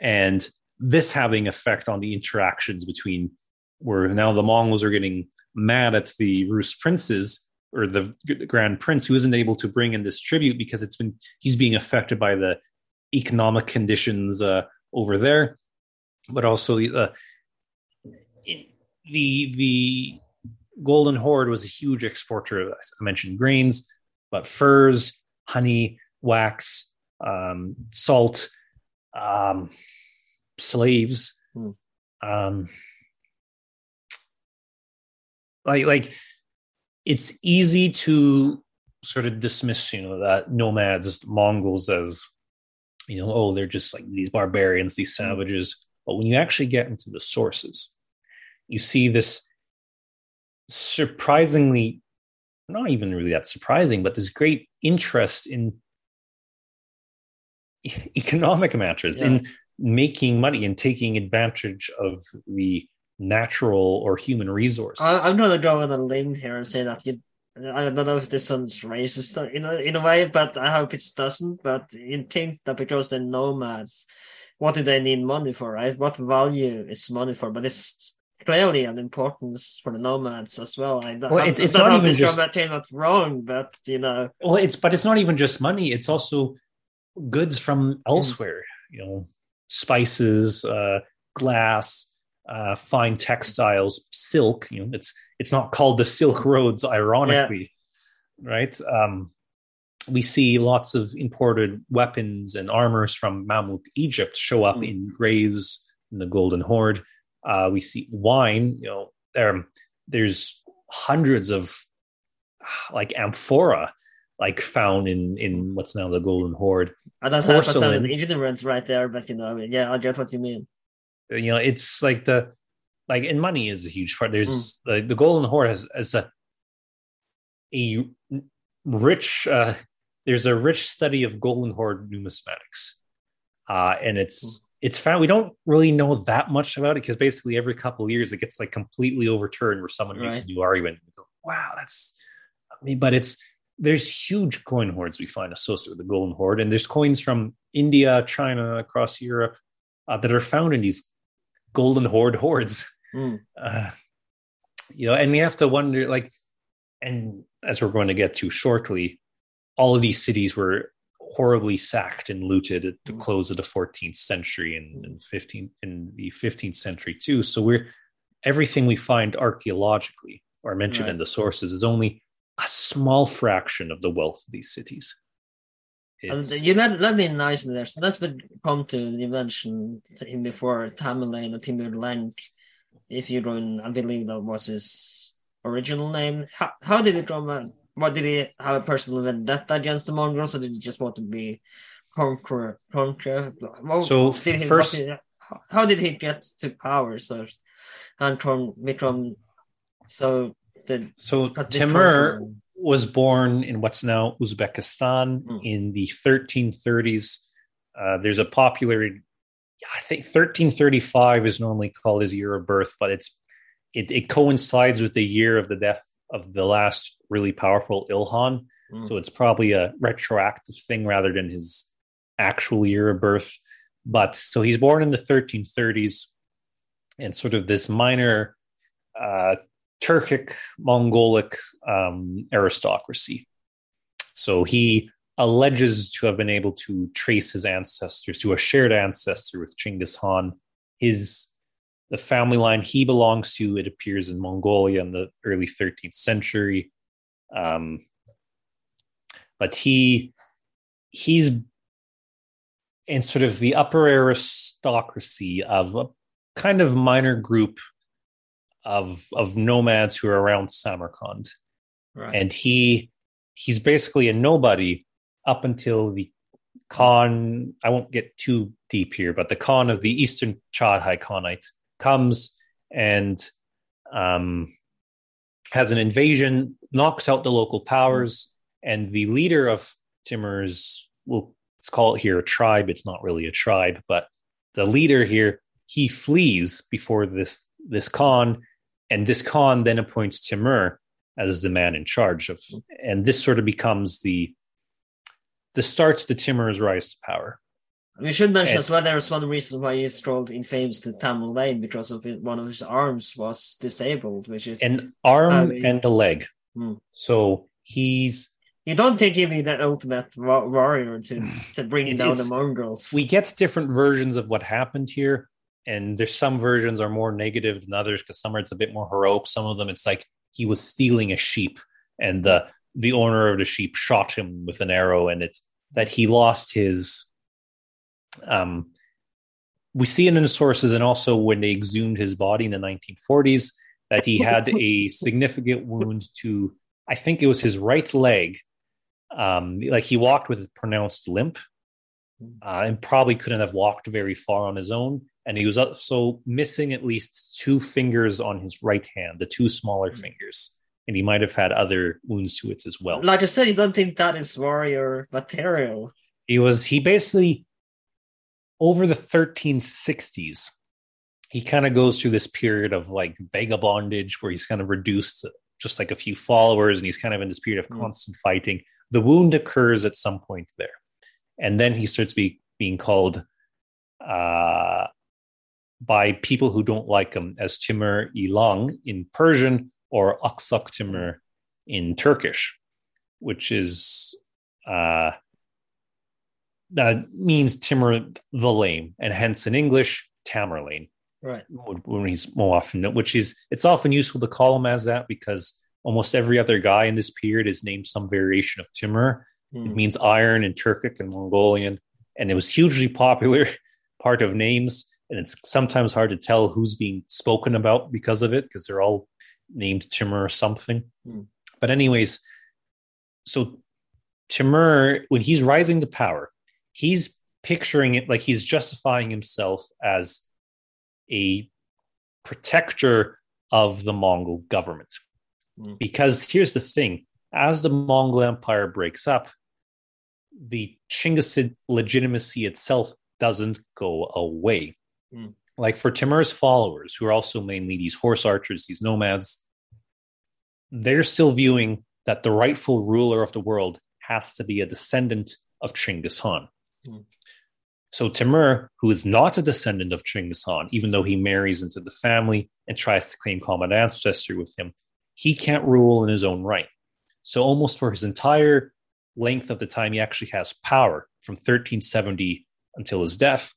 Speaker 4: and this having effect on the interactions between where now the Mongols are getting mad at the Rus princes or the Grand Prince who isn't able to bring in this tribute because it's been he's being affected by the economic conditions uh, over there, but also uh, the the Golden Horde was a huge exporter. of I mentioned grains, but furs, honey, wax, um, salt, um, slaves.
Speaker 3: Hmm.
Speaker 4: Um, like like it's easy to sort of dismiss you know that nomads mongols as you know oh they're just like these barbarians these savages but when you actually get into the sources you see this surprisingly not even really that surprising but this great interest in economic matters
Speaker 3: Yeah.
Speaker 4: in making money and taking advantage of the natural or human resources
Speaker 3: I, I'm gonna go on a limb here and say that you. I don't know if this sounds racist in a, in a way, but I hope it doesn't. But you think that because they're nomads, what do they need money for, right? What value is money for? But it's clearly an importance for the nomads as well. I,
Speaker 4: Well, it- it's not even just-
Speaker 3: came out wrong, but you know,
Speaker 4: well it's but it's not even just money it's also goods from elsewhere you know spices uh glass uh fine textiles silk you know it's it's not called the silk roads ironically right um we see lots of imported weapons and armors from Mamluk Egypt show up
Speaker 3: Mm.
Speaker 4: in graves in the Golden Horde. Uh, we see wine. You know, there there's hundreds of like amphora like found in in what's now the Golden Horde.
Speaker 3: I don't have
Speaker 4: Porcelain.
Speaker 3: percent ignorance right there, but you know, I mean, yeah, I get what you mean.
Speaker 4: You know, it's like the like and money is a huge part. There's the, the Golden Horde has, has a a rich uh, there's a rich study of Golden Horde numismatics, uh, and it's it's found we don't really know that much about it because basically every couple of years it gets like completely overturned where someone right. makes a new argument. We go, wow, that's I mean, but it's there's huge coin hoards we find associated with the Golden Horde, and there's coins from India, China, across Europe uh, that are found in these Golden Horde hoards. Mm. Uh, you know, and we have to wonder, like, and as we're going to get to shortly, all of these cities were horribly sacked and looted at the mm. close of the 14th century and, and 15 in the 15th century too. So we're everything we find archaeologically or mentioned right. in the sources is only a small fraction of the wealth of these cities.
Speaker 3: And you let, let me nice there. So that's what come to you mentioned him before Tamerlane or Timur Lenk. If you don't, I believe that was his original name. How, how did it come? What did he have a personal vendetta against the Mongols, or did he just want to be conqueror? conqueror?
Speaker 4: Well, so he, first,
Speaker 3: he, how did he get to power? So and from become so the
Speaker 4: so Timur was born in what's now Uzbekistan mm. in the 1330s. Uh, there's a popular, I think 1335 is normally called his year of birth, but it's it, it coincides with the year of the death of the last really powerful Ilkhan. Mm. So it's probably a retroactive thing rather than his actual year of birth. But so he's born in the 1330s, and sort of this minor uh, Turkic Mongolic um, aristocracy. So he alleges to have been able to trace his ancestors to a shared ancestor with Chinggis Khan. His the family line he belongs to it appears in Mongolia in the early 13th century. Um, but he he's in sort of the upper aristocracy of a kind of minor group of of nomads who are around Samarkand, right. and he he's basically a nobody up until the Khan. I won't get too deep here, but the Khan of the Eastern Chagatai Khanate comes and um, has an invasion, knocks out the local powers, and the leader of Timur's well, let's call it here a tribe. It's not really a tribe, but the leader here he flees before this this Khan and this Khan then appoints Timur as the man in charge of, and this sort of becomes the the starts the Timur's rise to power.
Speaker 3: We should mention and, as well there's one reason why he strolled in famous to Tamerlane because of it, one of his arms was disabled, which is
Speaker 4: an arm and a leg. Hmm. So he's
Speaker 3: you don't think he'd be the ultimate warrior to to bring down the Mongols.
Speaker 4: We get different versions of what happened here and there's some versions are more negative than others because some are it's a bit more heroic. Some of them it's like he was stealing a sheep and the the owner of the sheep shot him with an arrow and it's that he lost his um we see it in the sources and also when they exhumed his body in the 1940s that he had a significant wound to i think it was his right leg um like he walked with a pronounced limp uh, and probably couldn't have walked very far on his own and he was also missing at least two fingers on his right hand, the two smaller mm-hmm. fingers. And he might have had other wounds to it as well.
Speaker 3: Like I said, you don't think that is warrior material.
Speaker 4: He was, he basically, over the 1360s, he kind of goes through this period of like vagabondage where he's kind of reduced just like a few followers and he's kind of in this period of mm. constant fighting. The wound occurs at some point there. And then he starts be, being called uh, by people who don't like him as Timur-i Lang in Persian or Aksak Timur in Turkish, which is uh, that means Timur the Lame, and hence in English Tamerlane.
Speaker 3: Right.
Speaker 4: When he's more often, which is it's often useful to call him as that because almost every other guy in this period is named some variation of Timur. Mm. It hmm. means iron in Turkic and Mongolian, and it was hugely popular part of names and it's sometimes hard to tell who's being spoken about because of it because they're all named Timur or something. Mm. But anyways, so Timur, when he's rising to power, he's picturing it like he's justifying himself as a protector of the Mongol government. Mm. Because here's the thing as the Mongol Empire breaks up, the Chinggisid legitimacy itself doesn't go away.
Speaker 3: Mm.
Speaker 4: Like for Timur's followers, who are also mainly these horse archers, these nomads, they're still viewing that the rightful ruler of the world has to be a descendant of Chinggis Khan.
Speaker 3: Mm.
Speaker 4: So Timur, who is not a descendant of Chinggis Khan, even though he marries into the family and tries to claim common ancestry with him, he can't rule in his own right. So almost for his entire length of the time he actually has power from 1370 until his death,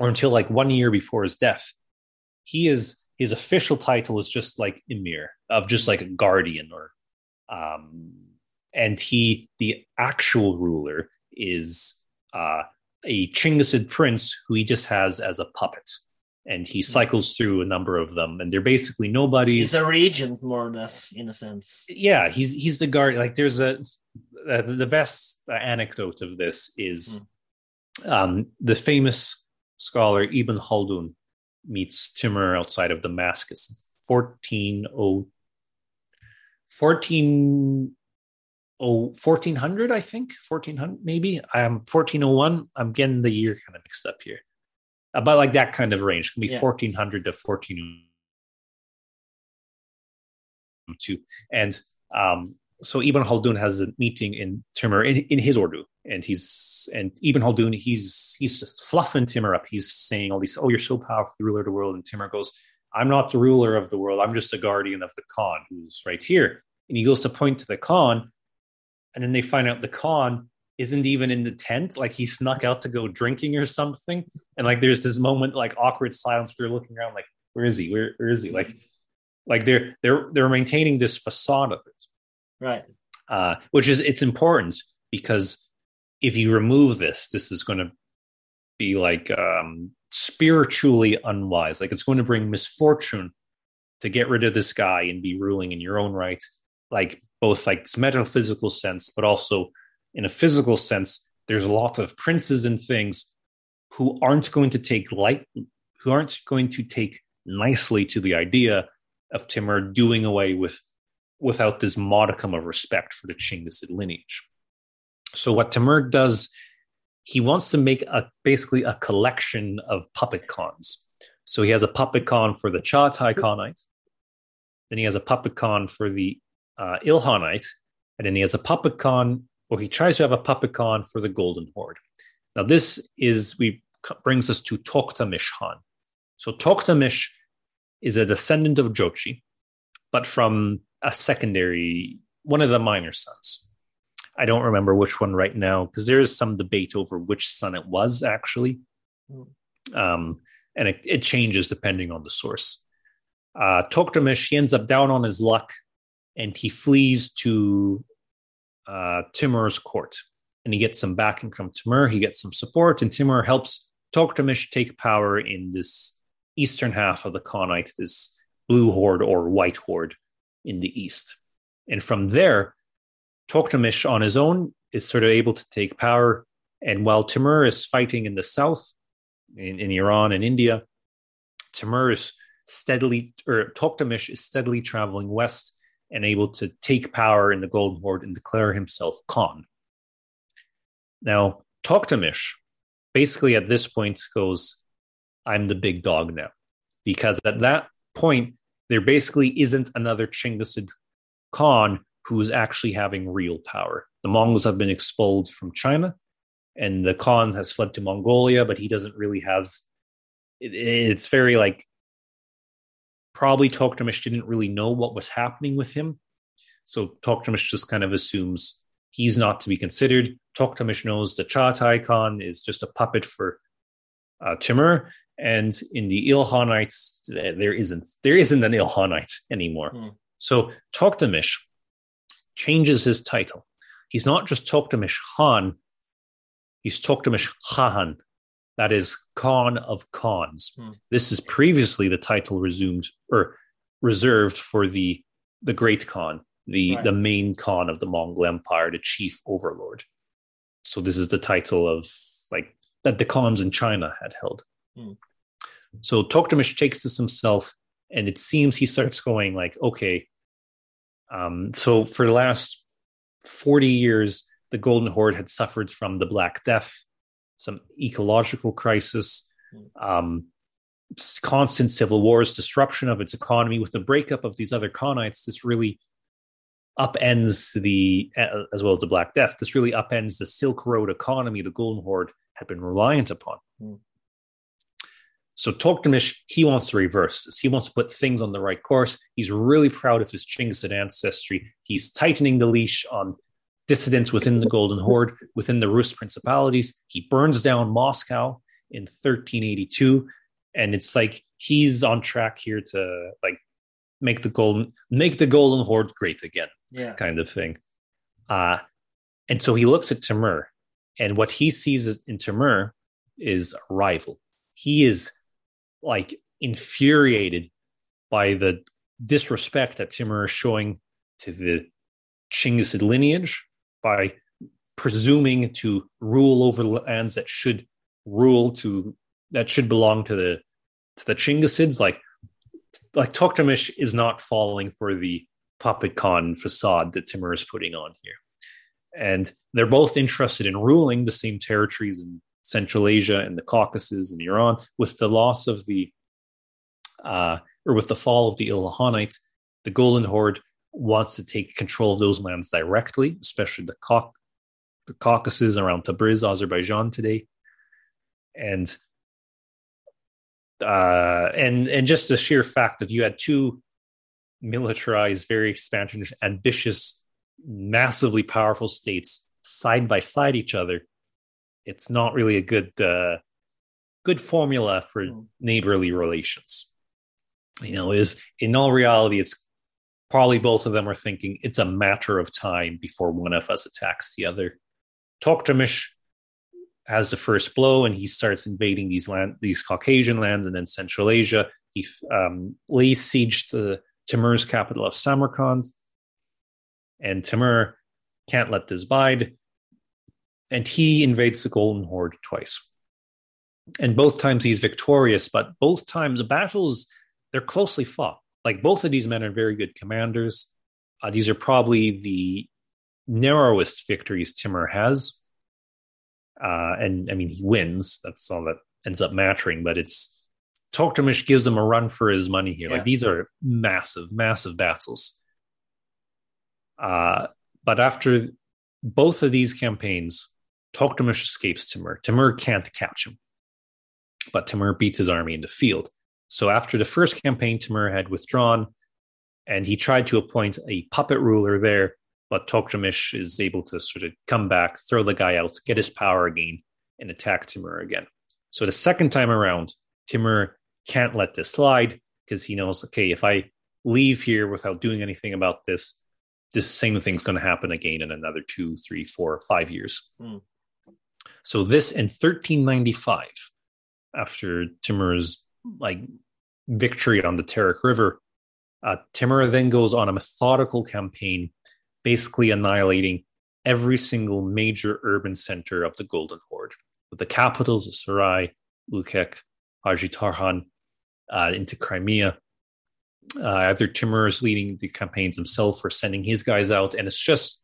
Speaker 4: or until like one year before his death, he is his official title is just like emir of just like a guardian or um and he the actual ruler is uh a Chinggisid prince who he just has as a puppet. And he cycles through a number of them and they're basically nobodies.
Speaker 3: He's a regent, more or less, in a sense.
Speaker 4: yeah he's he's the guard like there's a uh, the best anecdote of this is um the famous scholar ibn khaldun meets timur outside of damascus 14 14 oh 1400 i think 1400 maybe i'm 1401 i'm getting the year kind of mixed up here about like that kind of range it can be
Speaker 3: Yeah.
Speaker 4: 1400 to 1402 and um so Ibn Khaldun has a meeting in Timur in, in his ordu, and he's and Ibn Khaldun he's he's just fluffing Timur up. He's saying all these, "Oh, you're so powerful, the ruler of the world." And Timur goes, "I'm not the ruler of the world. I'm just a guardian of the Khan, who's right here." And he goes to point to the Khan, and then they find out the Khan isn't even in the tent. Like he snuck out to go drinking or something. And like there's this moment, like awkward silence. Where you're looking around, like, "Where is he? Where where is he?" Like like they're they're they're maintaining this facade of it
Speaker 3: Right.
Speaker 4: uh, which is it's important because if you remove this, this is going to be like um, spiritually unwise. Like it's going to bring misfortune to get rid of this guy and be ruling in your own right, like both like this metaphysical sense, but also in a physical sense. There's a lot of princes and things who aren't going to take light, who aren't going to take nicely to the idea of Timur doing away with without this modicum of respect for the Chinggisid lineage. So what Timur does, he wants to make a basically a collection of puppet khans. So he has a puppet khan for the Chagatai Khanate, then he has a puppet khan for the uh, Ilkhanate, and then he has a puppet khan, or he tries to have a puppet khan for the Golden Horde. Now this is we brings us to Toktamish Khan. So Toktamish is a descendant of Jochi, but from a secondary, one of the minor sons. I don't remember which one right now because there is some debate over which son it was actually. Um, and it, it changes depending on the source. Uh, Toktamish, he ends up down on his luck and he flees to uh, Timur's court and he gets some backing from Timur. He gets some support, and Timur helps Toktamish take power in this eastern half of the Khanate, this blue horde or white horde in the east. And from there, Toktamish on his own is sort of able to take power. And while Timur is fighting in the south, in, in Iran and India, Timur is steadily, or Toktamish is steadily traveling west and able to take power in the Golden Horde and declare himself Khan. Now, Toktamish basically at this point goes, I'm the big dog now. Because at that point, there basically isn't another Chinggisid Khan who is actually having real power. The Mongols have been expelled from China, and the Khan has fled to Mongolia, but he doesn't really have. It, it's very like probably Toktamish didn't really know what was happening with him, so Toktamish just kind of assumes he's not to be considered. Toktamish knows the Chagatai Khan is just a puppet for uh, Timur, and in the Ilkhanates, there isn't there isn't an Ilkhanate anymore.
Speaker 3: Hmm.
Speaker 4: So Toktamish changes his title. He's not just Toktamish Khan, he's Toktamish Khan. That is Khan of Khans.
Speaker 3: Hmm.
Speaker 4: This is previously the title resumed or reserved for the the Great Khan, the
Speaker 3: Right.
Speaker 4: the main Khan of the Mongol Empire, the chief overlord. So this is the title of like that the Khans in China had held.
Speaker 3: Hmm.
Speaker 4: So Toktamish takes this himself, and it seems he starts going like, okay. Um, so for the last forty years, the Golden Horde had suffered from the Black Death, some ecological crisis, um, constant civil wars, disruption of its economy. With the breakup of these other Khanates, this really upends the, as well as the Black Death, this really upends the Silk Road economy the Golden Horde had been reliant upon. Mm. So Toktamish, he wants to reverse this. He wants to put things on the right course. He's really proud of his Chinggisid ancestry. He's tightening the leash on dissidents within the Golden Horde, within the Rus principalities. He burns down Moscow in 1382, and it's like he's on track here to like make the golden make the Golden Horde great again,
Speaker 3: yeah,
Speaker 4: kind of thing. Uh, and so he looks at Timur, and what he sees in Timur is a rival. He is like infuriated by the disrespect that Timur is showing to the Chinggisid lineage by presuming to rule over lands that should rule to that should belong to the to the Chinggisids. Like like Toktamish is not falling for the puppet Khan facade that Timur is putting on here. And they're both interested in ruling the same territories in Central Asia and the Caucasus and Iran. With the loss of the uh, or with the fall of the Ilkhanate, the Golden Horde wants to take control of those lands directly, especially the, Cau- the Caucasus around Tabriz, Azerbaijan today, and uh, and and just the sheer fact that you had two militarized, very expansionist, ambitious, massively powerful states side by side each other, it's not really a good uh, good formula for hmm. neighborly relations. You know, is in all reality, it's probably both of them are thinking it's a matter of time before one of us attacks the other. Toktamish has the first blow and he starts invading these land, these Caucasian lands and then Central Asia. He um, lays siege to Timur's capital of Samarkand, and Timur can't let this bide, and he invades the Golden Horde twice. And both times he's victorious, but both times the battles they're closely fought. Like both of these men are very good commanders. Uh, these are probably the narrowest victories Timur has uh, and I mean, he wins. That's all that ends up mattering. But it's Toktamish gives him a run for his money here. Yeah. Like these are massive, massive battles. Uh, but after both of these campaigns, Toktamish escapes Timur. Timur can't catch him, but Timur beats his army in the field. So after the first campaign, Timur had withdrawn, and he tried to appoint a puppet ruler there but Toktamish is able to sort of come back, throw the guy out, get his power again, and attack Timur again. So the second time around, Timur can't let this slide because he knows, okay, if I leave here without doing anything about this, this same thing's going to happen again in another two, three, four, five years. Mm. So this in 1395, after Timur's like victory on the Terek River, uh, Timur then goes on a methodical campaign basically annihilating every single major urban center of the Golden Horde, with the capitals of Sarai, Lukek, Haji uh, into Crimea. Uh, either Timur is leading the campaigns himself or sending his guys out, and it's just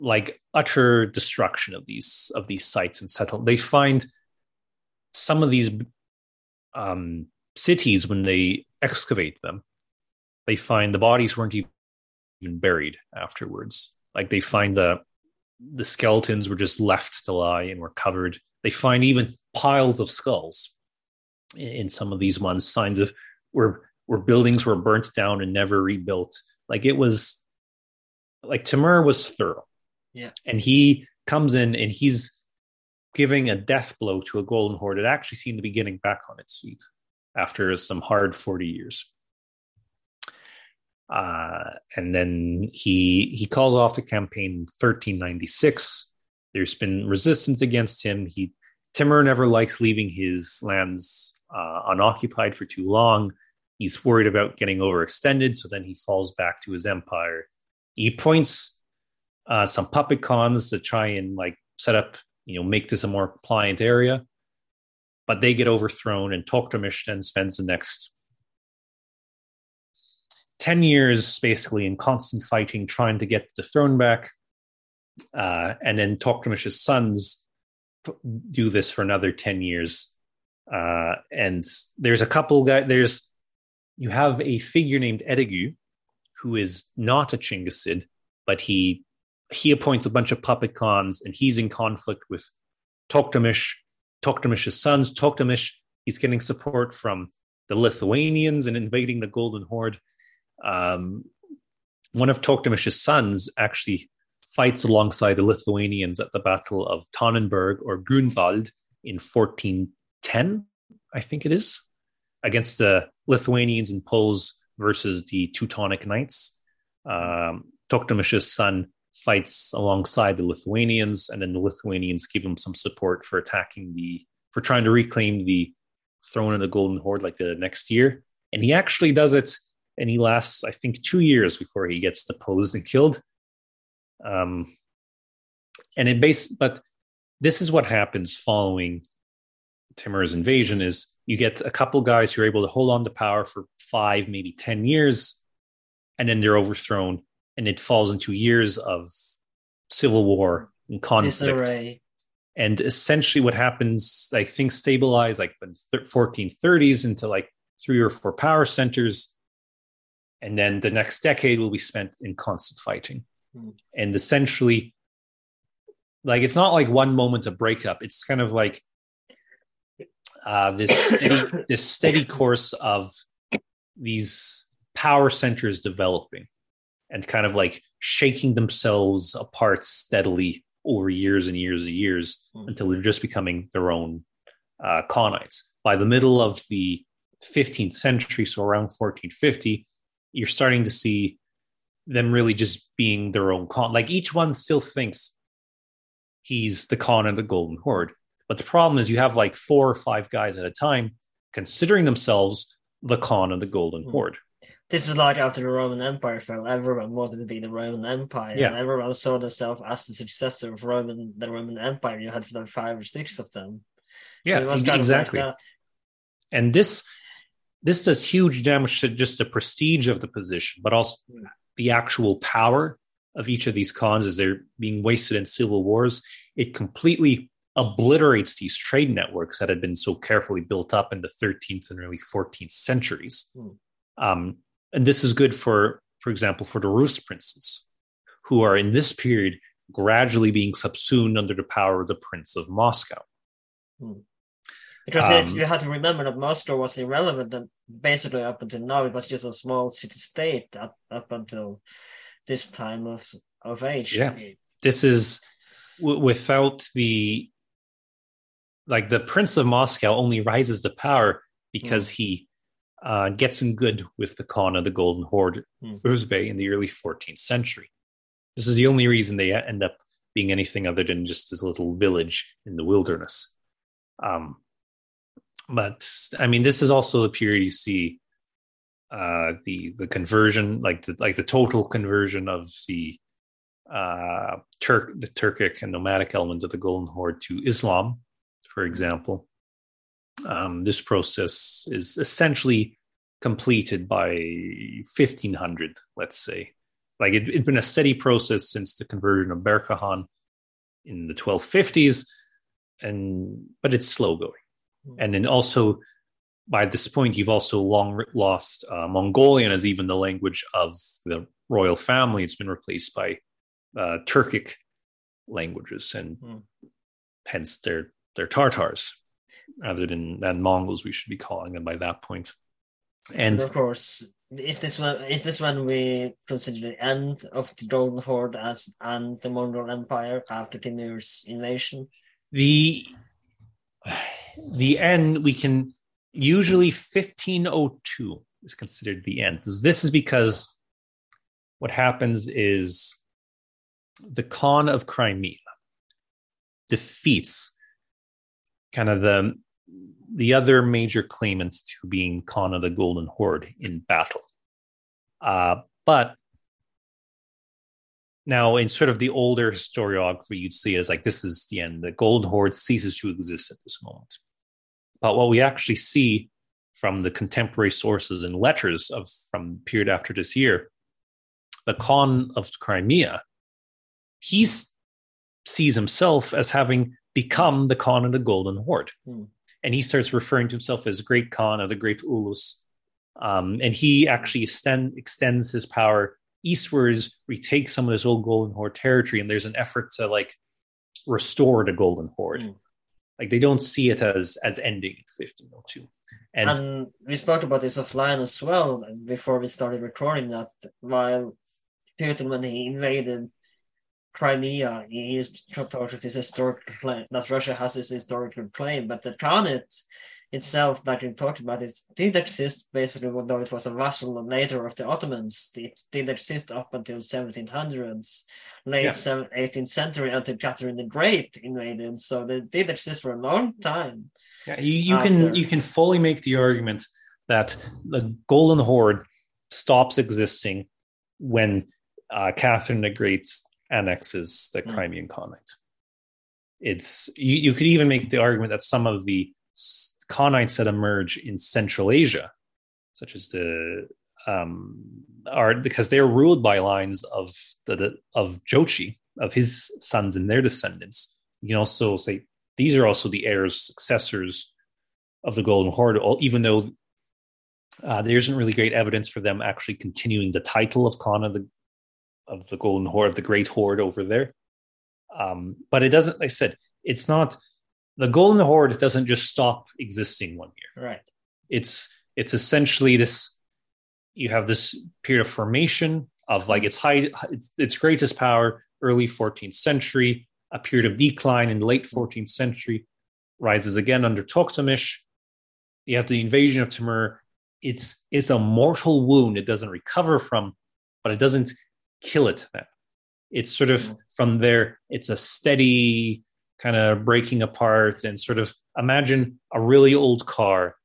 Speaker 4: like utter destruction of these of these sites and settlements. They find some of these um, cities when they excavate them, they find the bodies weren't even buried afterwards. Like they find the the skeletons were just left to lie and were covered. They find even piles of skulls in, in some of these ones, signs of where where buildings were burnt down and never rebuilt. Like it was like Timur was thorough.
Speaker 3: Yeah.
Speaker 4: And he comes in and he's giving a death blow to a golden horde. It actually seemed to be getting back on its feet after some hard 40 years. Uh, and then he he calls off the campaign in 1396. There's been resistance against him. He Timur never likes leaving his lands uh, unoccupied for too long. He's worried about getting overextended, so then he falls back to his empire. He appoints uh, some puppet khans to try and like set up, you know, make this a more compliant area, but they get overthrown, and Toktamish then spends the next 10 years basically in constant fighting, trying to get the throne back. uh, and then Tokhtamysh's sons do this for another 10 years. Uh, and there's a couple guys, there's, you have a figure named Edigu, who is not a Chinggisid, but he he appoints a bunch of puppet khans and he's in conflict with Tokhtamish, Tokhtamysh's sons. Tokhtamish, he's getting support from the Lithuanians and invading the Golden Horde. Um, one of Tokhtamysh's sons actually fights alongside the Lithuanians at the Battle of Tannenberg or Grunwald in 1410, I think it is, against the Lithuanians and Poles versus the Teutonic Knights. Um, son fights alongside the Lithuanians, and then the Lithuanians give him some support for attacking the for trying to reclaim the throne of the Golden Horde like the next year. And he actually does it, and he lasts, I think, two years before he gets deposed and killed. Um, and it base, but this is what happens following Timur's invasion: is you get a couple guys who are able to hold on to power for five, maybe ten years, and then they're overthrown and it falls into years of civil war and conflict. Disarray. And essentially, what happens, like things stabilize, like in the 1430s into like three or four power centers, and then the next decade will be spent in constant fighting. Mm. And essentially, like it's not like one moment of breakup. It's kind of like uh, this steady, this steady course of these power centers developing and kind of like shaking themselves apart steadily over years and years and years mm. until they're just becoming their own uh, Khanates. By the middle of the 15th century, so around 1450, you're starting to see them really just being their own Khan. Like each one still thinks he's the Khan of the Golden Horde. But the problem is you have like four or five guys at a time considering themselves the Khan of the Golden mm. Horde
Speaker 3: this is like after the Roman Empire fell. Everyone wanted to be the Roman Empire, yeah. and everyone saw themselves as the successor of Roman, the Roman Empire. You had five or six of them.
Speaker 4: Yeah, so exactly. Like and this this does huge damage to just the prestige of the position, but also the actual power of each of these khans as they're being wasted in civil wars. It completely obliterates these trade networks that had been so carefully built up in the 13th and early 14th centuries. Hmm. Um, and this is good for, for example, for the Rus princes, who are in this period gradually being subsumed under the power of the Prince of Moscow.
Speaker 3: Hmm. Because um, you have to remember that Moscow was irrelevant, and basically up until now, it was just a small city state up, up until this time of of age.
Speaker 4: Yeah, this is w- without the like the Prince of Moscow only rises to power because hmm. he uh, gets in good with the Khan of the Golden Horde, hmm. Uzbek, in the early 14th century. This is the only reason they end up being anything other than just this little village in the wilderness. Um, but I mean, this is also the period you see uh, the the conversion, like the like the total conversion of the uh, Turk the Turkic and nomadic element of the Golden Horde to Islam, for example. Um, this process is essentially completed by 1500, let's say. Like it, had been a steady process since the conversion of Berke in the 1250s, and but it's slow going. Hmm. And then also by this point, you've also long lost uh, Mongolian as even the language of the royal family. It's been replaced by uh, Turkic languages, and mm. hence they're they're Tartars rather than than Mongols. We should be calling them by that point.
Speaker 3: And, and of course, is this when is this when we consider the end of the Golden Horde as and the Mongol Empire after Timur's invasion?
Speaker 4: The the end we can usually 1502 is considered the end. This is because what happens is the Khan of Crimea defeats kind of the the other major claimants to being Khan of the Golden Horde in battle. Uh, but now, in sort of the older historiography, you'd see it as like this is the end. The Golden Horde ceases to exist at this moment. But what we actually see from the contemporary sources and letters of from period after this year, the Khan of Crimea, he's sees himself as having become the Khan of the Golden Horde.
Speaker 3: Hmm.
Speaker 4: And he starts referring to himself as Great Khan of the Great Ulus. Um, and he actually extend, extends his power eastwards, retakes some of this old Golden Horde territory, and there's an effort to like restore the Golden Horde.
Speaker 3: Mm.
Speaker 4: Like they don't see it as as ending in 1502. And,
Speaker 3: And we spoke about this offline as well before we started recording that while Putin, when he invaded Crimea, he used to about his historical claim that Russia has this historical claim, but the Khanate itself, like we talked about, it did exist basically, though it was a vassal later of the Ottomans. It did exist up until 1700s, late
Speaker 4: Yeah.
Speaker 3: 18th century until Catherine the Great invaded. So they did exist for a long time.
Speaker 4: Yeah, you, you can you can fully make the argument that the Golden Horde stops existing when uh, Catherine the Great annexes the
Speaker 3: Hmm.
Speaker 4: Crimean Khanate. It's you, you could even make the argument that some of the s- Khanates that emerge in Central Asia, such as the um, are because they're ruled by lines of the, the of Jochi of his sons and their descendants. You can also say these are also the heirs successors of the Golden Horde, even though uh, there isn't really great evidence for them actually continuing the title of Khan of the of the Golden Horde of the Great Horde over there. Um, but it doesn't. Like I said, it's not the Golden Horde doesn't just stop existing one year
Speaker 3: Right.
Speaker 4: it's it's essentially this you have this period of formation of like its high its, its greatest power early 14th century a period of decline in late 14th century rises again under Toktamish you have the invasion of Timur it's it's a mortal wound it doesn't recover from but it doesn't kill it then it's sort of
Speaker 3: Mhm.
Speaker 4: from there it's a steady kind of breaking apart and sort of imagine a really old car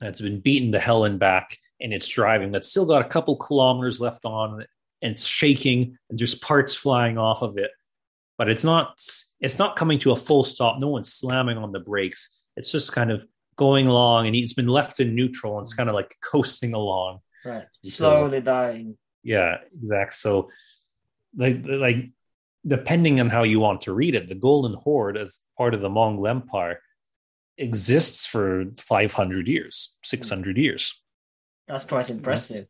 Speaker 4: that's been beaten to hell and back and it's driving that's still got a couple kilometers left on it and it's shaking and there's parts flying off of it but it's not it's not coming to a full stop no one's slamming on the brakes it's just kind of going along and it's been left in neutral and it's kind of like coasting along
Speaker 3: Right.
Speaker 4: So-
Speaker 3: Slowly dying.
Speaker 4: Yeah, exact. So, like, like depending on how you want to read it, the Golden Horde, as part of the Mongol Empire, exists for five hundred years, six hundred years.
Speaker 3: That's quite impressive.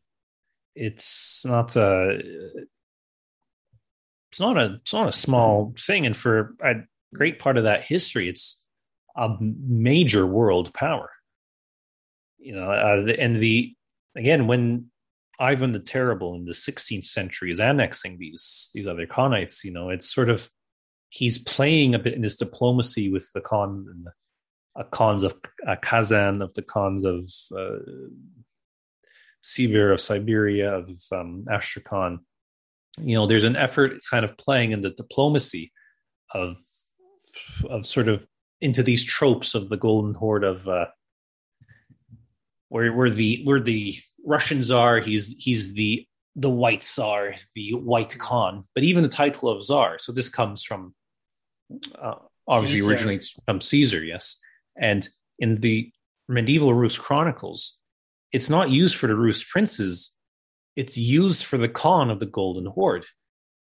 Speaker 4: It's not a, it's not a, it's not a small thing, and for a great part of that history, it's a major world power. You know, uh, and the again when Ivan the Terrible in the 16th century is annexing these these other Khanates. You know, it's sort of he's playing a bit in his diplomacy with the Khans and the uh, Khans of uh, Kazan, of the Khans of uh, Sibir, of Siberia, of um, Astrakhan. You know, there's an effort kind of playing in the diplomacy of of sort of into these tropes of the Golden Horde of uh, where where the where the Russian czar. he's he's the the white czar, the white Khan, but even the title of czar. So this comes from uh, obviously
Speaker 3: Caesar.
Speaker 4: originally from Caesar, yes. And in the medieval Rus chronicles, it's not used for the Rus princes; it's used for the Khan of the Golden Horde.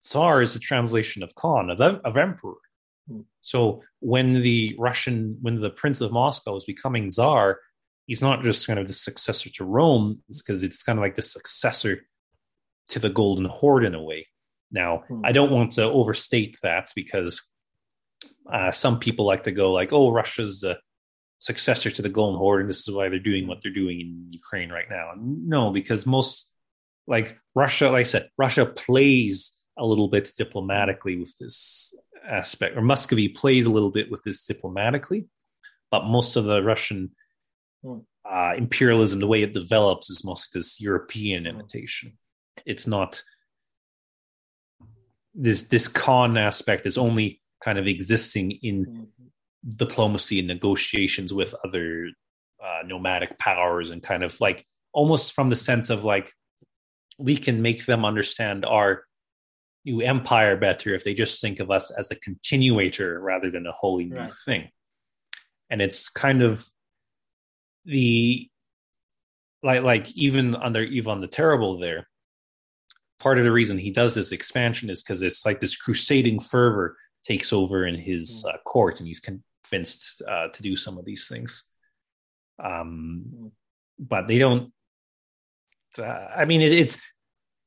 Speaker 4: Tsar is a translation of Khan of, of emperor.
Speaker 3: Hmm.
Speaker 4: So when the Russian, when the Prince of Moscow is becoming Tsar, he's not just kind of the successor to Rome, it's because it's kind of like the successor to the Golden Horde in a way. Now,
Speaker 3: Hmm.
Speaker 4: I don't want to overstate that because uh, some people like to go like, "Oh, Russia's the successor to the Golden Horde, and this is why they're doing what they're doing in Ukraine right now." No, because most like Russia, like I said, Russia plays a little bit diplomatically with this aspect, or Muscovy plays a little bit with this diplomatically, but most of the Russian. Uh, imperialism, the way it develops, is mostly this European
Speaker 3: Hmm.
Speaker 4: imitation. It's not this this khan aspect is only kind of existing in
Speaker 3: Mhm.
Speaker 4: diplomacy and negotiations with other uh, nomadic powers and kind of like almost from the sense of like we can make them understand our new empire better if they just think of us as a continuator rather than a wholly new
Speaker 3: Right.
Speaker 4: thing and it's kind of the like like even under Ivan the Terrible there part of the reason he does this expansion is because it's like this crusading fervor takes over in his uh, court, and he's convinced uh, to do some of these things. Um, but they don't. Uh, I mean, it, it's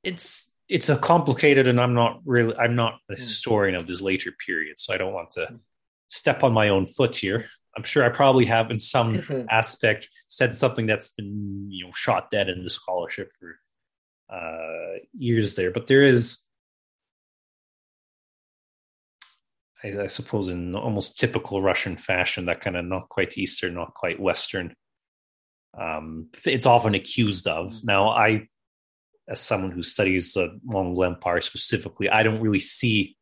Speaker 4: it's it's a complicated, and I'm not really I'm not a historian of this later period, so I don't want to step on my own foot here. I'm sure I probably have, in some aspect, said something that's been you know shot dead in the scholarship for uh, years there. But there is, I, I suppose, in almost typical Russian fashion, that kind of not quite Eastern, not quite Western. Um, it's often accused of. Now, I, as someone who studies the Mongol Empire specifically, I don't really see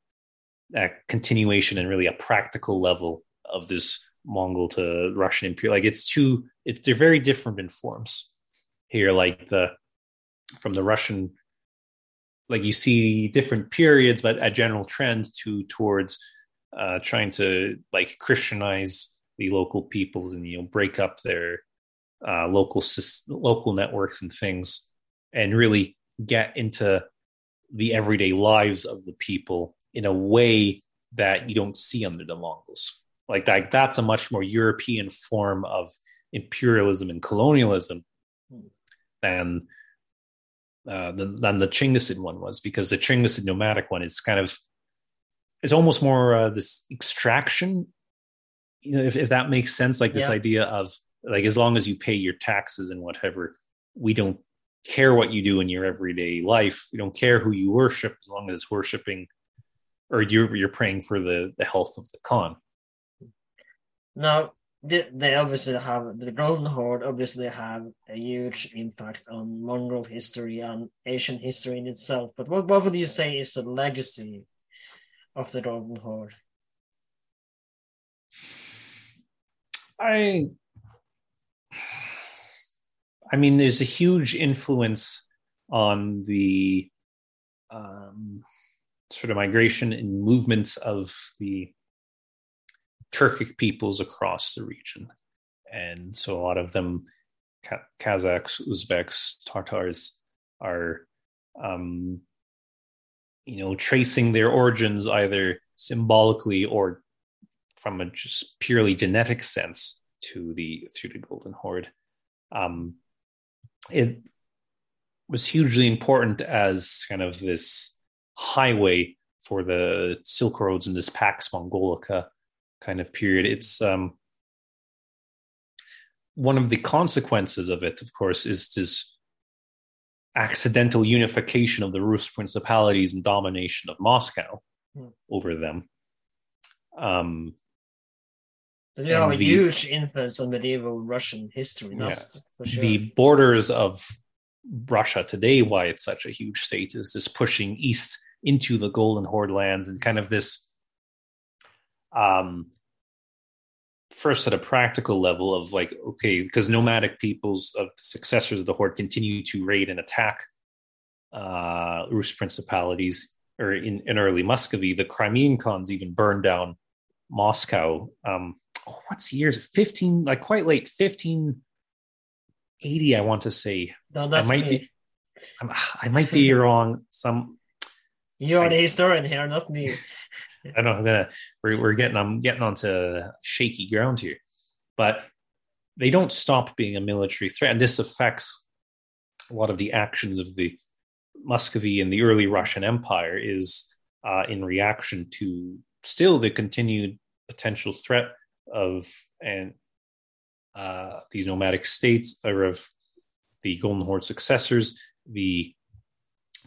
Speaker 4: a continuation and really a practical level of this Mongol to Russian Imperial. Like it's two, it's they're very different in forms. Here, like the from the Russian, like you see different periods, but a general trend to towards uh, trying to like Christianize the local peoples and you know break up their uh, local local networks and things, and really get into the everyday lives of the people in a way that you don't see under the Mongols. Like that, that's a much more European form of imperialism and colonialism than uh, than, than the Chinggisid one was, because the Chinggisid nomadic one is kind of it's almost more uh, this extraction. You know, if, if that makes sense, like this yeah. idea of like as long as you pay your taxes and whatever, we don't care what you do in your everyday life. We don't care who you worship as long as it's worshiping or you're you're praying for the the health of the Khan.
Speaker 3: Now, they, they obviously have the Golden Horde. Obviously, have a huge impact on Mongol history and Asian history in itself. But what what would you say is the legacy of the Golden Horde?
Speaker 4: I I mean, there's a huge influence on the um, sort of migration and movements of the Turkic peoples across the region. And so a lot of them, Kazakhs, Uzbeks, Tartars, are, um, you know, tracing their origins either symbolically or from a just purely genetic sense to the through the Golden Horde. Um, it was hugely important as kind of this highway for the Silk Roads and this Pax Mongolica kind of period. It's um, one of the consequences of it, of course, is this accidental unification of the Rus principalities and domination of Moscow hmm. over them. Um,
Speaker 3: they have a the, huge influence on medieval Russian history. Yeah, for sure.
Speaker 4: The borders of Russia today, why it's such a huge state, is this pushing east into the Golden Horde lands and kind of this um first at a practical level of like okay because nomadic peoples of the successors of the horde continue to raid and attack uh rus principalities or in, in early muscovy the crimean khans even burned down moscow um oh, what's the years 15 like quite late 1580 i want to say
Speaker 3: no that's
Speaker 4: I might
Speaker 3: me.
Speaker 4: be I might be wrong some
Speaker 3: you're the historian here, not me.
Speaker 4: I know I'm gonna we're we're getting I'm getting onto shaky ground here. But they don't stop being a military threat. And this affects a lot of the actions of the Muscovy and the early Russian Empire is uh, in reaction to still the continued potential threat of and uh, these nomadic states or of the Golden Horde successors, the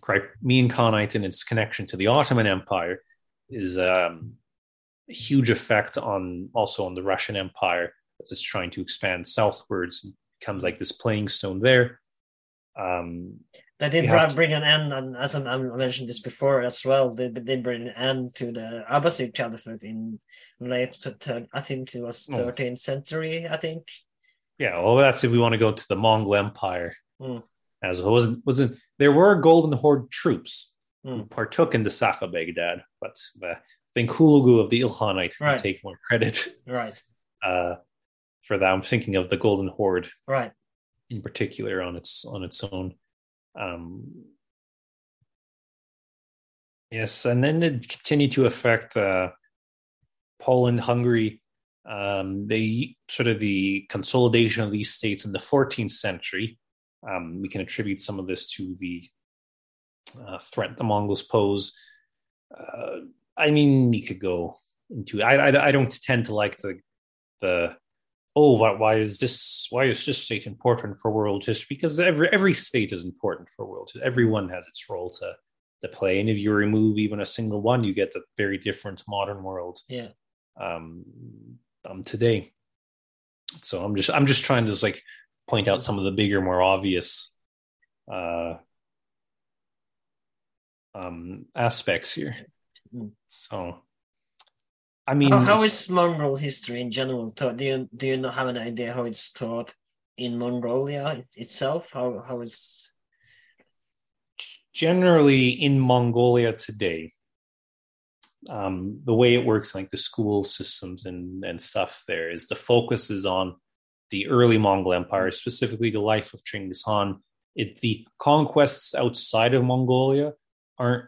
Speaker 4: Crimean Khanate and its connection to the Ottoman Empire is um, a huge effect on also on the Russian Empire as it's trying to expand southwards. It becomes like this playing stone there. Um,
Speaker 3: they did to... bring an end, and as I mentioned this before as well, they did bring an end to the Abbasid Caliphate in late, I think it was 13th oh. century, I think.
Speaker 4: Yeah, well, that's if we want to go to the Mongol Empire. Mm as it wasn't wasn't there were Golden Horde troops partook in the sack of Baghdad, but I think Hulagu of the Ilkhanate right. can take more credit.
Speaker 3: Right.
Speaker 4: Uh, for that, I'm thinking of the Golden Horde,
Speaker 3: right,
Speaker 4: in particular on its on its own. Um, yes, and then it continued to affect uh, Poland, Hungary. Um, they sort of the consolidation of these states in the 14th century. Um, we can attribute some of this to the uh, threat the Mongols pose. Uh, I mean, you could go into. I, I, I don't tend to like the the oh why, why is this why is this state important for world history because every every state is important for world history. everyone has its role to to play and if you remove even a single one you get a very different modern world
Speaker 3: yeah
Speaker 4: um um today so i'm just i'm just trying to just like point out some of the bigger more obvious uh um aspects here so I mean,
Speaker 3: how, how is Mongol history in general taught? Do you do you not have an idea how it's taught in Mongolia itself? How how is
Speaker 4: generally in Mongolia today? Um, the way it works, like the school systems and and stuff, there is the focus is on the early Mongol Empire, specifically the life of Chinggis Khan. It the conquests outside of Mongolia aren't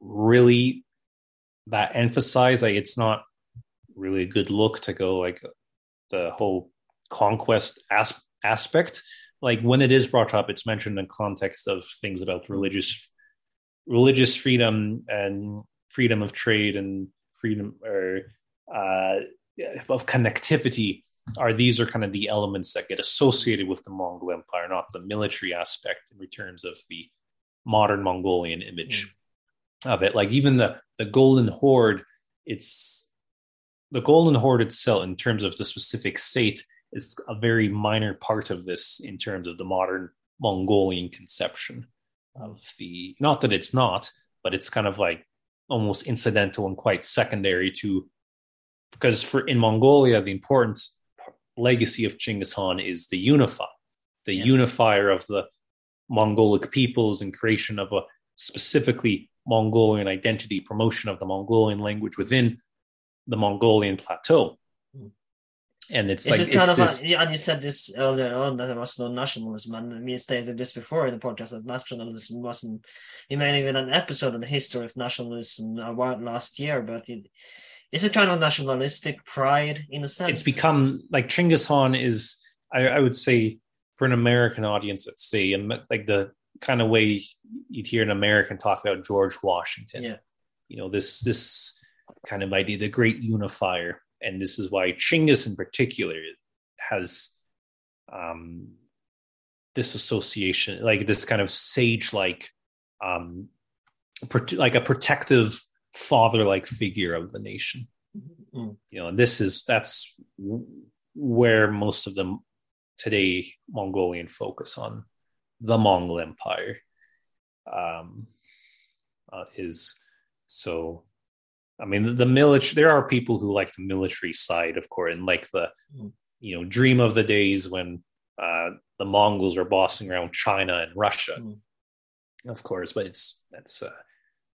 Speaker 4: really that emphasized. Like it's not really a good look to go like the whole conquest as- aspect. Like when it is brought up, it's mentioned in context of things about religious religious freedom and freedom of trade and freedom or uh, of connectivity are these are kind of the elements that get associated with the Mongol Empire, not the military aspect in terms of the modern Mongolian image mm. of it. Like even the the Golden Horde, it's the Golden Horde itself, in terms of the specific state, is a very minor part of this in terms of the modern Mongolian conception of the. Not that it's not, but it's kind of like almost incidental and quite secondary to. Because for in Mongolia, the important legacy of Genghis Khan is the unify, the yeah. unifier of the Mongolic peoples and creation of a specifically Mongolian identity, promotion of the Mongolian language within the Mongolian plateau. And it's,
Speaker 3: it's
Speaker 4: like
Speaker 3: kind of this... a, and you said this earlier on that there was no nationalism, and we stated this before in the podcast that nationalism wasn't. We made even an episode on the history of nationalism last year, but it, is it kind of nationalistic pride in a sense?
Speaker 4: It's become like Chinggis Khan is, I, I would say, for an American audience, let's say, and like the kind of way you'd hear an American talk about George Washington.
Speaker 3: Yeah.
Speaker 4: You know, this this kind of idea, the great unifier. And this is why Chinggis in particular has um, this association, like this kind of sage-like, um, like a protective father-like figure of the nation. Mm-hmm. You know, and this is that's where most of them today Mongolian focus on the Mongol Empire um, uh, is so I mean, the, the military. There are people who like the military side, of course, and like the mm. you know dream of the days when uh, the Mongols were bossing around China and Russia, mm. of course. But it's that's uh,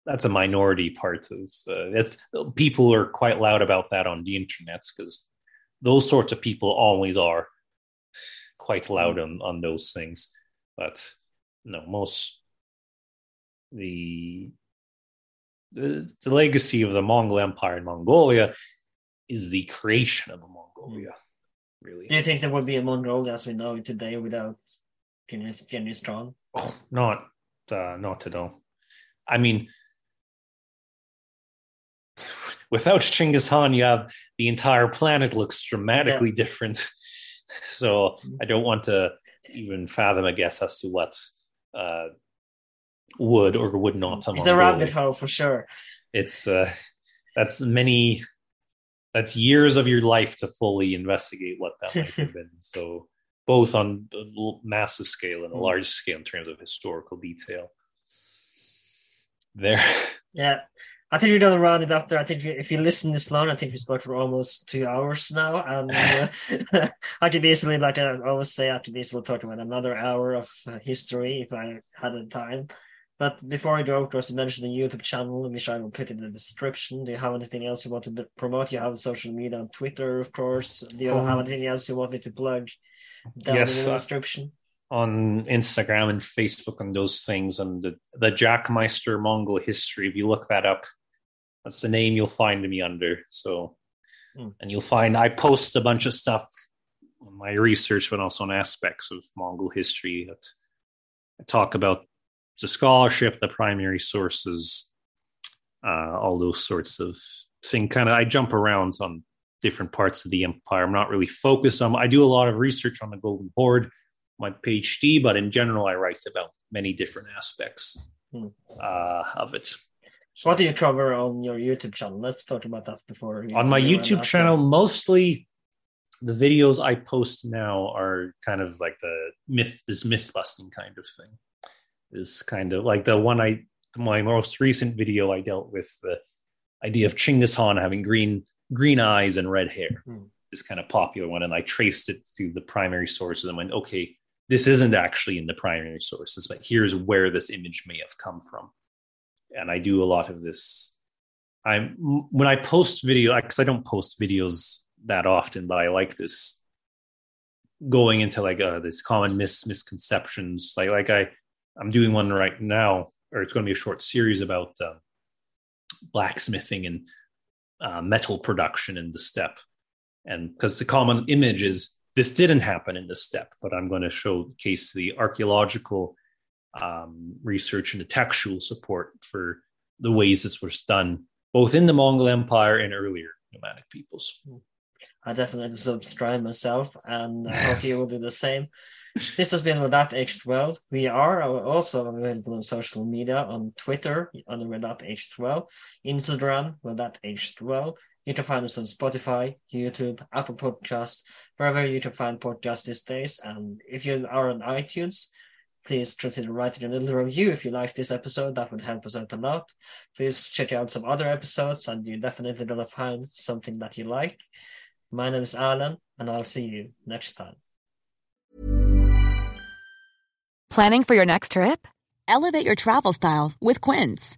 Speaker 4: that's a minority part of uh, it's people are quite loud about that on the internet because those sorts of people always are quite loud mm. on on those things. But no, most the the, the legacy of the Mongol Empire in Mongolia is the creation of a Mongolia. Really,
Speaker 3: do you think there would be a Mongolia as we know it today without Genghis Khan?
Speaker 4: Oh, not, uh, not to know. I mean, without Genghis Khan, you have the entire planet looks dramatically yeah. different. so I don't want to even fathom a guess as to what's uh, would or would not.
Speaker 3: It's a rabbit hole for sure.
Speaker 4: It's uh, that's many. That's years of your life to fully investigate what that might have been. So both on a massive scale and a hmm. large scale in terms of historical detail. There.
Speaker 3: Yeah. I think we're done to round it there. I think if you listen this long, I think we spoke for almost two hours now. And uh, I could easily, like I always say, I could easily talk about another hour of uh, history if I had the time. But before I go, of course, you mentioned the YouTube channel, which I will put in the description. Do you have anything else you want to promote? You have social media on Twitter, of course. Do you um, have anything else you want me to plug down yes, in the uh, description?
Speaker 4: Uh, on Instagram and Facebook and those things, and the, the Jackmeister Mongol history. If you look that up, that's the name you'll find me under. So mm. and you'll find I post a bunch of stuff on my research, but also on aspects of Mongol history. That I talk about the scholarship, the primary sources, uh, all those sorts of thing. Kind of, I jump around on different parts of the empire. I'm not really focused on. I do a lot of research on the Golden Horde, my PhD, but in general, I write about many different aspects hmm. uh, of it.
Speaker 3: So what do you cover on your YouTube channel? Let's talk about that before.
Speaker 4: On my YouTube channel, mostly the videos I post now are kind of like the myth, this myth busting kind of thing. Is kind of like the one I, my most recent video, I dealt with the idea of Chinggis Khan having green green eyes and red hair. Mm. This kind of popular one, and I traced it through the primary sources and went, okay, this isn't actually in the primary sources, but here's where this image may have come from. And I do a lot of this. I'm when I post video because I don't post videos that often, but I like this going into like uh, this common mis- misconceptions. Like like I I'm doing one right now, or it's going to be a short series about uh, blacksmithing and uh, metal production in the steppe, and because the common image is this didn't happen in this steppe, but I'm going to showcase the archaeological um, research and the textual support for the ways this was done, both in the Mongol Empire and earlier nomadic peoples.
Speaker 3: I definitely subscribe myself, and I hope you will do the same. This has been That Aged Well. We are also available on social media on Twitter under Aged Well, Instagram with That Aged Well. You can find us on Spotify, YouTube, Apple Podcasts, wherever you can find podcasts these days. And if you are on iTunes, please consider writing a little review if you like this episode. That would help us out a lot. Please check out some other episodes, and you're definitely gonna find something that you like. My name is Alan, and I'll see you next time.
Speaker 5: Planning for your next trip? Elevate your travel style with Quince.